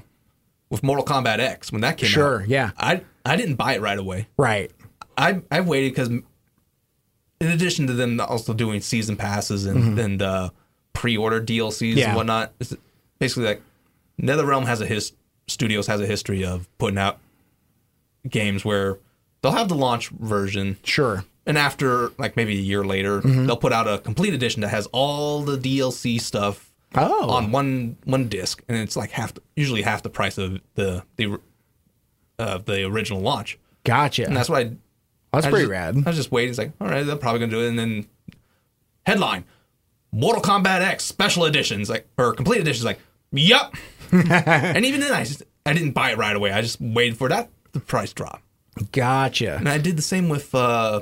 Speaker 2: with Mortal Kombat X when that came out.
Speaker 1: Sure, yeah.
Speaker 2: I I didn't buy it right away.
Speaker 1: Right.
Speaker 2: I I waited because in addition to them also doing season passes and and uh, pre-order DLCs
Speaker 1: Mm-hmm. Yeah.
Speaker 2: and whatnot, it's basically like NetherRealm has a his studios has a history of putting out games where they'll have the launch version
Speaker 1: Sure.
Speaker 2: and after like maybe a year later
Speaker 1: Mm-hmm.
Speaker 2: they'll put out a complete edition that has all the DLC stuff
Speaker 1: Oh.
Speaker 2: on one one disc and it's like half the, usually half the price of the the uh, the original launch
Speaker 1: Gotcha.
Speaker 2: and that's what I
Speaker 1: That's
Speaker 2: I
Speaker 1: pretty
Speaker 2: just-
Speaker 1: rad.
Speaker 2: I was just waiting. It's like, all right, they're probably gonna do it. And then headline: Mortal Kombat X Special Editions, like or complete editions. Like, yup. and even then, I just I didn't buy it right away. I just waited for that the price drop.
Speaker 1: Gotcha.
Speaker 2: And I did the same with uh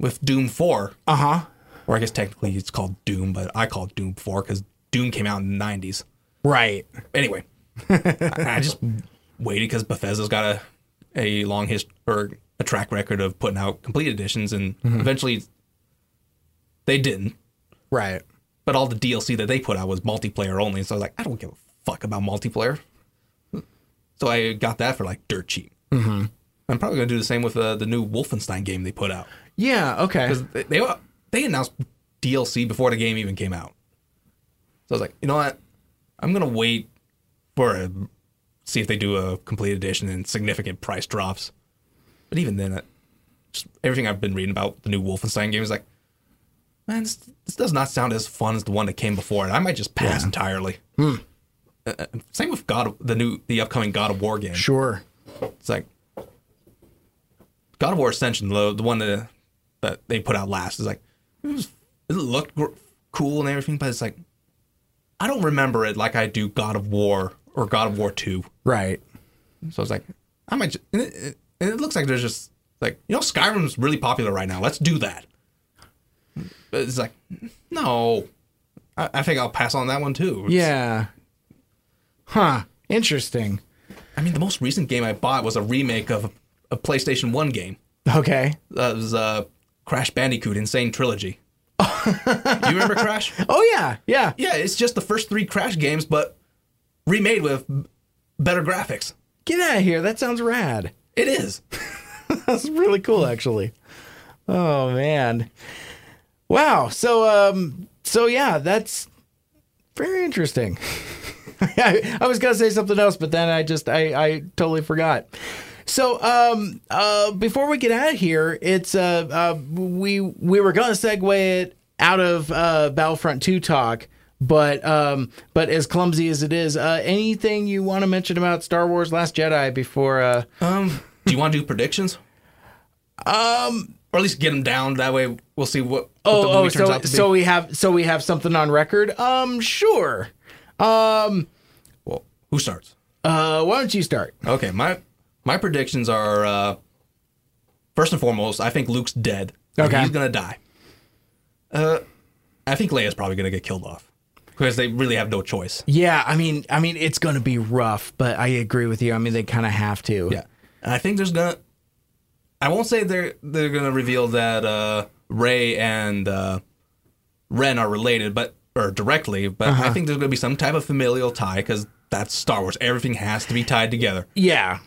Speaker 2: with Doom Four,
Speaker 1: Uh huh.
Speaker 2: or I guess technically it's called Doom, but I call it Doom Four because Doom came out in the '90s.
Speaker 1: Right.
Speaker 2: Anyway, I, I just waited because Bethesda's got a a long history or a track record of putting out complete editions, and eventually they didn't.
Speaker 1: Right.
Speaker 2: But all the DLC that they put out was multiplayer only, so I was like, I don't give a fuck about multiplayer. So I got that for like dirt cheap. Mm-hmm. I'm probably gonna do the same with uh, the new Wolfenstein game they put out
Speaker 1: Yeah. Okay.
Speaker 2: because they, they they announced DLC before the game even came out. So I was like, you know what? I'm gonna wait for a, see if they do a complete edition and significant price drops. But even then, just everything I've been reading about the new Wolfenstein game is like, man, this, this does not sound as fun as the one that came before it. I might just pass entirely. Uh, uh, same with God, the new, the upcoming God of War game.
Speaker 1: Sure.
Speaker 2: It's like God of War Ascension, the, the one that that they put out last, is like it, was, it looked gr- cool and everything, but it's like I don't remember it like I do God of War or God of War Two.
Speaker 1: Right.
Speaker 2: So I was like, I might. Just, and, it, it, and it looks like there's just like you know Skyrim's really popular right now. Let's do that. But it's like no, I, I think I'll pass on that one too. It's-
Speaker 1: Yeah. Huh. Interesting.
Speaker 2: I mean the most recent game I bought was a remake of a, a PlayStation One game.
Speaker 1: Okay.
Speaker 2: it was uh, Crash Bandicoot N. Sane Trilogy. you remember Crash?
Speaker 1: Oh yeah, yeah.
Speaker 2: Yeah, it's just the first three Crash games, but remade with better graphics.
Speaker 1: Get out of here. That sounds rad.
Speaker 2: It is.
Speaker 1: That's really cool, actually. Oh man. Wow. So um. So yeah, that's very interesting. I, I was gonna say something else, but then I just I I totally forgot. So um uh before we get out of here, it's uh, uh we we were gonna segue it out of uh Battlefront 2 talk, but um but as clumsy as it is, uh anything you want to mention about Star Wars Last Jedi before uh
Speaker 2: Um, do you want to do predictions? Um, or at least get them down. That way, we'll see what, what the
Speaker 1: Oh,
Speaker 2: movie
Speaker 1: oh,
Speaker 2: turns
Speaker 1: so
Speaker 2: out to be.
Speaker 1: so we have so we have something on record. Um, sure. Um,
Speaker 2: well, who starts?
Speaker 1: uh, why don't you start?
Speaker 2: Okay, my my predictions are uh, first and foremost. I think Luke's dead.
Speaker 1: Okay.
Speaker 2: he's gonna die. Uh, I think Leia's probably gonna get killed off because they really have no choice.
Speaker 1: Yeah, I mean, I mean, it's gonna be rough, but I agree with you. I mean, they kind of have to.
Speaker 2: Yeah, and I think there's gonna. I won't say they're they're gonna reveal that uh, Rey and uh, Ren are related, but or directly, but I think there's gonna be some type of familial tie because that's Star Wars. Everything has to be tied together.
Speaker 1: Yeah,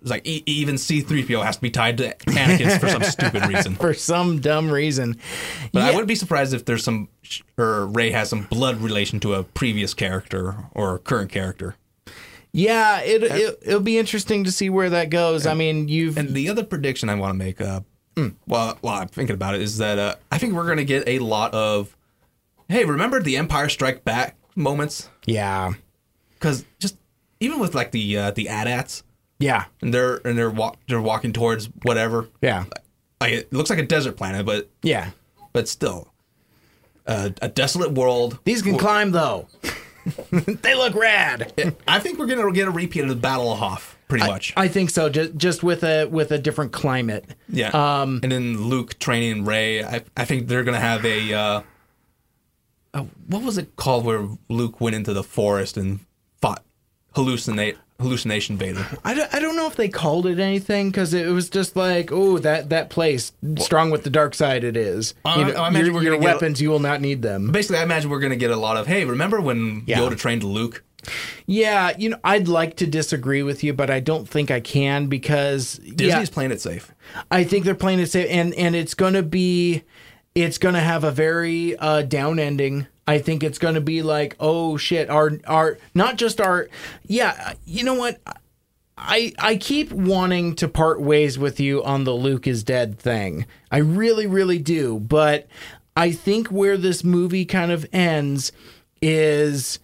Speaker 2: It's like e- even C-3PO has to be tied to Anakin for some stupid reason.
Speaker 1: for some dumb reason.
Speaker 2: But I wouldn't be surprised if there's some or Rey has some blood relation to a previous character or current character.
Speaker 1: Yeah, it, it it'll be interesting to see where that goes. I mean, you've
Speaker 2: And the other prediction I want to make, uh, while while I'm thinking about it, is that uh, I think we're going to get a lot of, hey, remember the Empire Strike Back moments?
Speaker 1: yeah,
Speaker 2: Because just even with like the uh, the AT-ATs
Speaker 1: yeah,
Speaker 2: and they're and they're walk they're walking towards whatever.
Speaker 1: yeah,
Speaker 2: Like it looks like a desert planet, but
Speaker 1: yeah.
Speaker 2: but still, uh, a desolate world.
Speaker 1: These can climb though. they look rad.
Speaker 2: I think we're gonna get a repeat of the Battle of Hoth, pretty much.
Speaker 1: I think so. Just just with a with a different climate.
Speaker 2: yeah.
Speaker 1: Um,
Speaker 2: and then Luke training Rey. I I think they're gonna have a. Uh, uh, what was it called where Luke went into the forest and fought hallucinate hallucination Vader?
Speaker 1: I don't, I don't know if they called it anything because it was just like, oh, that that place strong with the dark side. It is.
Speaker 2: I-
Speaker 1: You know,
Speaker 2: I imagine
Speaker 1: your
Speaker 2: we're
Speaker 1: your
Speaker 2: gonna get-
Speaker 1: weapons, you will not need them.
Speaker 2: Basically, I imagine we're gonna get a lot of. Hey, remember when
Speaker 1: Yeah.
Speaker 2: Yoda trained Luke?
Speaker 1: Yeah, you know, I'd like to disagree with you, but I don't think I can because
Speaker 2: Disney's
Speaker 1: yeah,
Speaker 2: playing it safe.
Speaker 1: I think they're playing it safe, and and it's gonna be, it's gonna have a very uh, down ending. I think it's gonna be like, oh shit, our our not just our, yeah, you know what. I I keep wanting to part ways with you on the Luke is dead thing. I really really do, but I think where this movie kind of ends is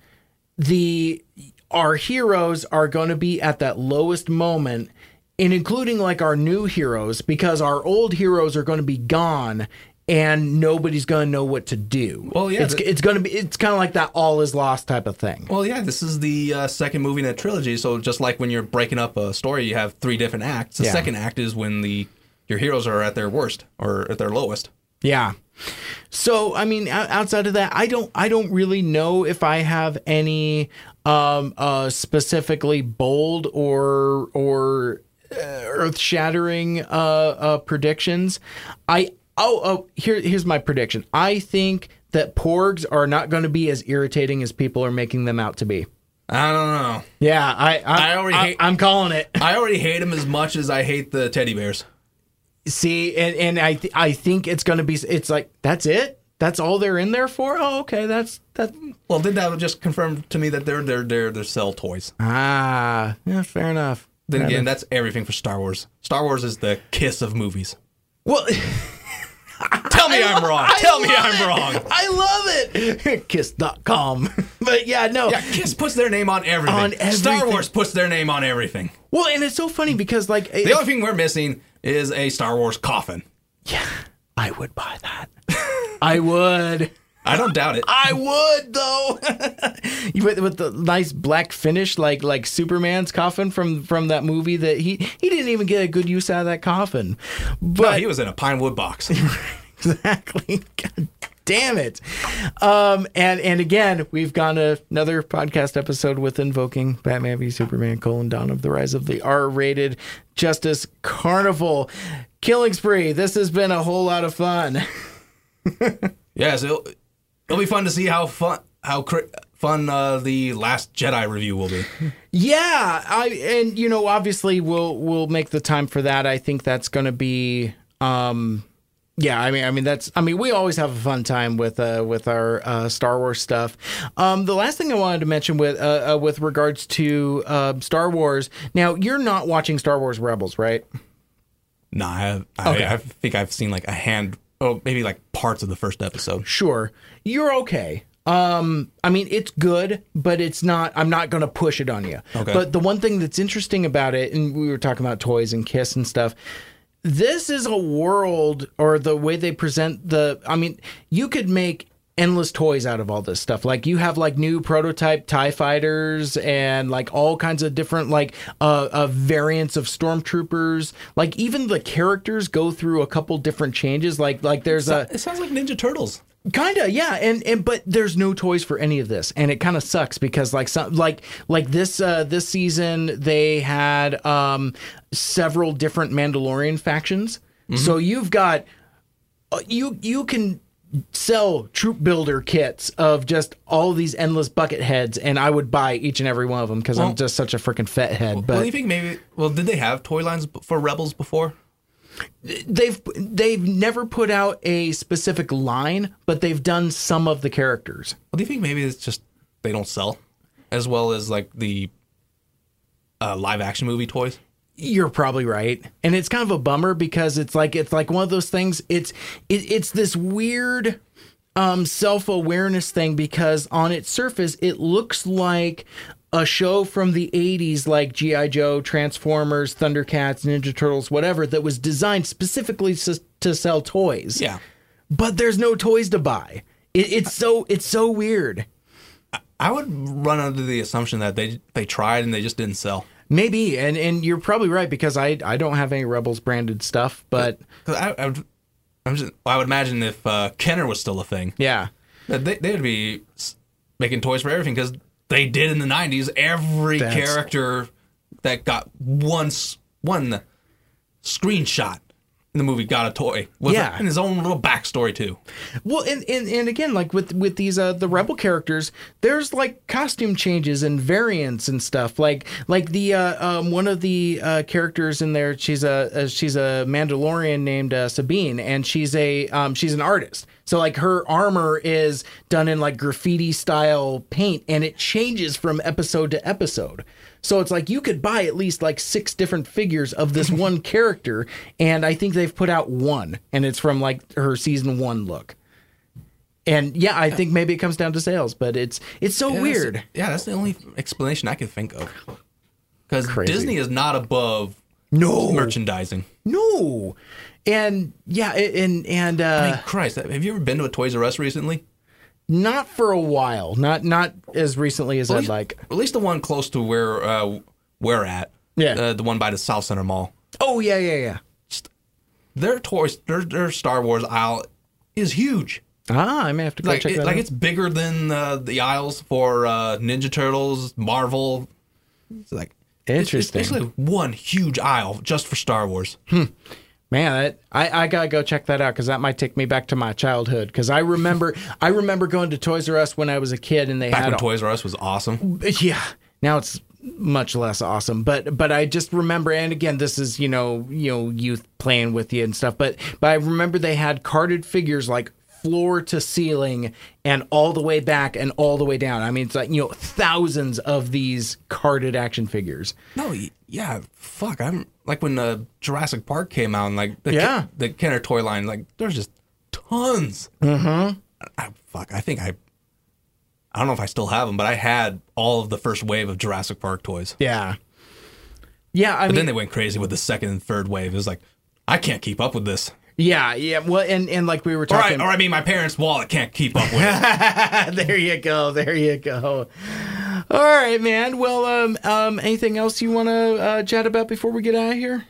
Speaker 1: the our heroes are going to be at that lowest moment and including like our new heroes because our old heroes are going to be gone and nobody's going to know what to do.
Speaker 2: Well, yeah,
Speaker 1: it's
Speaker 2: the-
Speaker 1: it's going to be it's kind of like that all is lost type of thing.
Speaker 2: Well, yeah, this is the uh, second movie in a trilogy. So just like when you're breaking up a story, you have three different acts. The
Speaker 1: Yeah.
Speaker 2: second act is when the your heroes are at their worst or at their lowest.
Speaker 1: Yeah. So I mean, outside of that, I don't, I don't really know if I have any um, uh, specifically bold or or uh, earth shattering uh, uh, predictions. I oh oh here here's my prediction. I think that porgs are not going to be as irritating as people are making them out to be.
Speaker 2: I don't know.
Speaker 1: Yeah, I I,
Speaker 2: I already
Speaker 1: I,
Speaker 2: hate-
Speaker 1: I'm calling it.
Speaker 2: I already hate them as much as I hate the teddy bears.
Speaker 1: See, and and I th- I think it's going to be. It's like that's it. That's all they're in there for. Oh, okay. That's that.
Speaker 2: Well, did that just confirm to me that they're they're they're they're sell toys?
Speaker 1: Ah, yeah, fair enough.
Speaker 2: Then again, that's everything for Star Wars. Star Wars is the kiss of movies.
Speaker 1: Well,
Speaker 2: Tell me I'm wrong. Tell me I'm wrong.
Speaker 1: I love it. Kiss.com. But yeah, no.
Speaker 2: Yeah, Kiss puts their name on everything.
Speaker 1: On
Speaker 2: Star. Wars puts their name on everything.
Speaker 1: Well, and it's so funny because like
Speaker 2: The only thing we're missing is a Star Wars coffin.
Speaker 1: yeah, I would buy that. I would.
Speaker 2: I don't doubt it.
Speaker 1: I would though. with, with the nice black finish, like like Superman's coffin from from that movie. That he he didn't even get a good use out of that coffin. But
Speaker 2: No, he was in a pine wood box.
Speaker 1: exactly. God damn it. Um, and and again, we've gone to another podcast episode with invoking Batman v Superman: colon Dawn of the Rise of the R-rated Justice Carnival killing spree. This has been a whole lot of fun.
Speaker 2: Yes, it'll, it'll be fun to see how fun how cr- fun uh, the last Jedi review will be.
Speaker 1: Yeah, I and you know obviously we'll we'll make the time for that. I think that's going to be um yeah, I mean I mean that's I mean we always have a fun time with uh with our uh, Star Wars stuff. Um the last thing I wanted to mention with uh, uh with regards to uh, Star Wars. Now, you're not watching Star Wars Rebels, right?
Speaker 2: Nah, I, have, I,
Speaker 1: Okay.
Speaker 2: I think I've seen like a hand, oh, maybe like parts of the first episode.
Speaker 1: Sure. You're okay. Um, I mean, it's good, but it's not. I'm not going to push it on you.
Speaker 2: Okay.
Speaker 1: But the one thing that's interesting about it, and we were talking about toys and Kiss and stuff. This is a world, or the way they present the. I mean, you could make endless toys out of all this stuff. Like you have like new prototype Tie fighters and like all kinds of different like uh, uh variants of stormtroopers. Like even the characters go through a couple different changes. Like like there's a
Speaker 2: It sounds like Ninja Turtles.
Speaker 1: Kinda, yeah, and and but there's no toys for any of this, and it kind of sucks because like some like like this uh this season they had um several different Mandalorian factions, so you've got uh, you you can sell troop builder kits of just all these endless bucket heads, and I would buy each and every one of them because I'm just such a freaking fat head. But
Speaker 2: do you think maybe? Well, did they have toy lines b- for Rebels before?
Speaker 1: they've they've never put out a specific line, but they've done some of the characters.
Speaker 2: Well, do you think maybe it's just they don't sell as well as like the uh, live action movie toys?
Speaker 1: You're probably right, and it's kind of a bummer because it's like it's like one of those things. It's it, it's this weird um, self awareness thing because on its surface it looks like a show from the 80s like GI Joe, Transformers, Thundercats, Ninja Turtles, whatever that was designed specifically s- to sell toys.
Speaker 2: Yeah.
Speaker 1: but there's no toys to buy. It, it's so it's so weird.
Speaker 2: I would run under the assumption that they they tried and they just didn't sell.
Speaker 1: Maybe, and and you're probably right because I I don't have any Rebels branded stuff, but
Speaker 2: 'Cause I, I would, I'm just, I would imagine if uh, Kenner was still a thing,
Speaker 1: yeah.
Speaker 2: they, they would be making toys for everything because they did in the '90s. Every
Speaker 1: That's-
Speaker 2: character that got one s- one screenshot in the movie got a toy. With
Speaker 1: Yeah.
Speaker 2: and his own little backstory too.
Speaker 1: Well, and, and and again, like with with these uh the rebel characters, there's like costume changes and variants and stuff. Like like the uh um one of the uh characters in there, she's a, uh she's a Mandalorian named uh, Sabine, and she's a um she's an artist. So like her armor is done in like graffiti style paint, and it changes from episode to episode. So it's like you could buy at least like six different figures of this one character, and I think they've put out one, and it's from like her season one look. And yeah, I think maybe it comes down to sales, but it's it's so
Speaker 2: Yeah, that's-
Speaker 1: weird.
Speaker 2: Yeah, that's the only explanation I can think of. Because Disney is not above
Speaker 1: No,
Speaker 2: merchandising.
Speaker 1: no, and yeah, and and uh,
Speaker 2: I mean, Christ, have you ever been to a Toys R Us recently?
Speaker 1: Not for a while, not not as recently as
Speaker 2: At
Speaker 1: I'd
Speaker 2: least,
Speaker 1: like.
Speaker 2: at least the one close to where uh, we're at.
Speaker 1: Yeah.
Speaker 2: uh, the one by the Southcenter Mall.
Speaker 1: Oh yeah, yeah, yeah.
Speaker 2: Their toys, their their Star Wars aisle is huge.
Speaker 1: Ah, I may have to go
Speaker 2: Like,
Speaker 1: check
Speaker 2: it-
Speaker 1: that
Speaker 2: like
Speaker 1: out.
Speaker 2: it's bigger than uh, the aisles for uh, Ninja Turtles, Marvel. It's like it's-
Speaker 1: Interesting.
Speaker 2: It's, basically one huge aisle just for Star Wars.
Speaker 1: Man, that, I I gotta go check that out because that might take me back to my childhood. Because I remember I remember going to Toys R Us when I was a kid, and they
Speaker 2: Back
Speaker 1: had
Speaker 2: when
Speaker 1: all-
Speaker 2: Toys R Us was awesome.
Speaker 1: yeah now it's much less awesome but but i just remember and again this is you know you know youth playing with you and stuff but but i remember they had carded figures like floor to ceiling and all the way back and all the way down i mean it's like you know thousands of these carded action figures
Speaker 2: No, yeah, fuck. I'm like when uh, Jurassic Park came out, and like the
Speaker 1: Yeah.
Speaker 2: The Kenner toy line, like there's just tons. Mm-hmm. I, fuck, I think I. I don't know if I still have them, but I had all of the first wave of Jurassic Park toys.
Speaker 1: yeah yeah i
Speaker 2: But
Speaker 1: mean
Speaker 2: then they went crazy with the second and third wave. It was like, I can't keep up with this.
Speaker 1: Yeah yeah well and and like we were
Speaker 2: Or
Speaker 1: talking
Speaker 2: I, or I mean, my parents' wallet can't keep up with it.
Speaker 1: there you go. There you go. All right, man. Well, um, um, anything else you want to uh, chat about before we get out of here?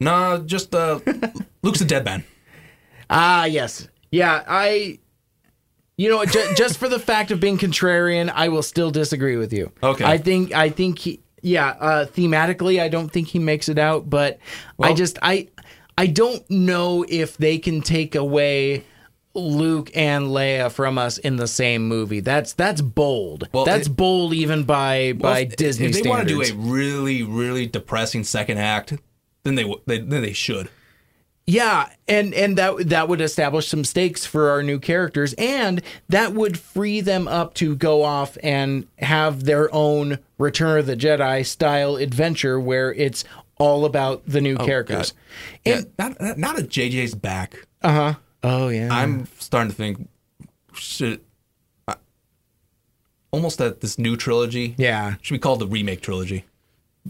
Speaker 2: no, just uh, Luke's a dead man.
Speaker 1: Ah, yes. Yeah, I. You know, ju- just for the fact of being contrarian, I will still disagree with you.
Speaker 2: Okay.
Speaker 1: I think I think he. Yeah, uh, thematically, I don't think he makes it out, but I just I I don't know if they can take away Luke and Leia from us in the same movie. That's that's bold.
Speaker 2: Well,
Speaker 1: that's
Speaker 2: it-
Speaker 1: bold even by by
Speaker 2: if-
Speaker 1: Disney
Speaker 2: If they want to do a really, really depressing second act, then they, they then they should.
Speaker 1: Yeah, and and that that would establish some stakes for our new characters, and that would free them up to go off and have their own Return of the Jedi style adventure where it's all about the new characters. And
Speaker 2: Yeah, not, not not a JJ's back.
Speaker 1: uh huh. Oh yeah.
Speaker 2: I'm starting to think should uh, almost that this new trilogy
Speaker 1: yeah.
Speaker 2: should be called the remake trilogy,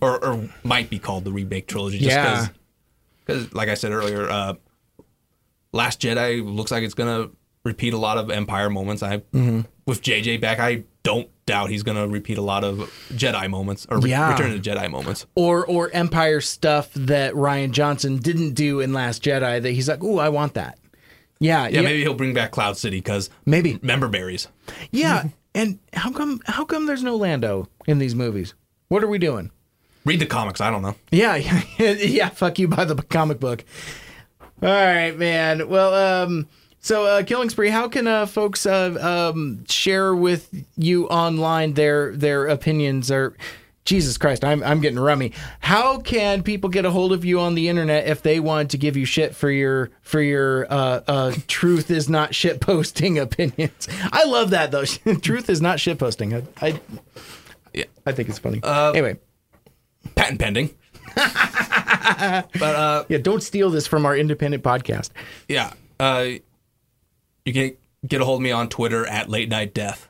Speaker 2: or or might be called the remake trilogy. Just
Speaker 1: Yeah.
Speaker 2: because, like I said earlier, uh, Last Jedi looks like it's gonna repeat a lot of Empire moments. I
Speaker 1: Mm-hmm.
Speaker 2: with JJ back, I don't doubt he's gonna repeat a lot of Jedi moments or re-
Speaker 1: Yeah.
Speaker 2: Return of the Jedi moments.
Speaker 1: Or or Empire stuff that Rian Johnson didn't do in Last Jedi that he's like, ooh, I want that. Yeah,
Speaker 2: Yeah, maybe he'll bring back Cloud City because
Speaker 1: Maybe.
Speaker 2: member berries.
Speaker 1: Yeah, and how come how come there's no Lando in these movies? What are we doing?
Speaker 2: Read the comics. I don't know.
Speaker 1: Yeah, yeah, yeah. Fuck you by the comic book. All right, man. Well, um, so uh, Killing Spree, how can uh, folks uh, um, share with you online their their opinions or? Jesus Christ, I'm I'm getting rummy. How can people get a hold of you on the internet if they want to give you shit for your for your uh, uh, truth is not shit posting opinions? I love that though. truth is not shit posting. I, I
Speaker 2: Yeah.
Speaker 1: I think it's funny. anyway,
Speaker 2: Patent pending. but uh,
Speaker 1: yeah, don't steal this from our independent podcast.
Speaker 2: yeah, uh, you can get a hold of me on Twitter at Late Night Death.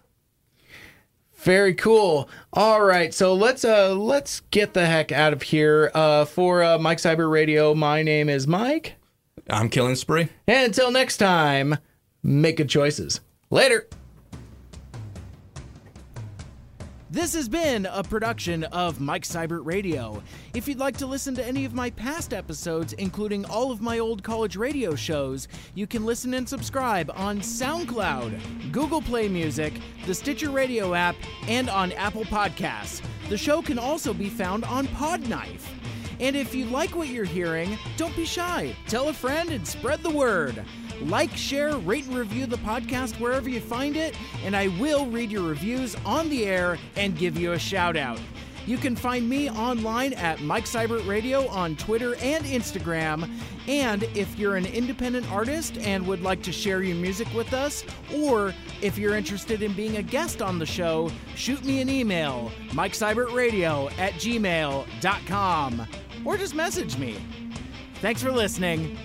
Speaker 1: Very cool. All right, so let's uh let's get the heck out of here. Uh, for uh, Mike Cybert Radio, my name is Mike,
Speaker 2: I'm Killing Spree.
Speaker 1: and until next time, make good choices. Later. This has been a production of Mike Cybert Radio. If you'd like to listen to any of my past episodes, including all of my old college radio shows, you can listen and subscribe on SoundCloud, Google Play Music, the Stitcher Radio app, and on Apple Podcasts. The show can also be found on Podknife. And if you like what you're hearing, don't be shy. Tell a friend and spread the word. Like, share, rate, and review the podcast wherever you find it, and I will read your reviews on the air and give you a shout out. You can find me online at Mike Cybert Radio on Twitter and Instagram. And if you're an independent artist and would like to share your music with us, or if you're interested in being a guest on the show, shoot me an email, MikeCybertRadio at gmail.com, or just message me. Thanks for listening.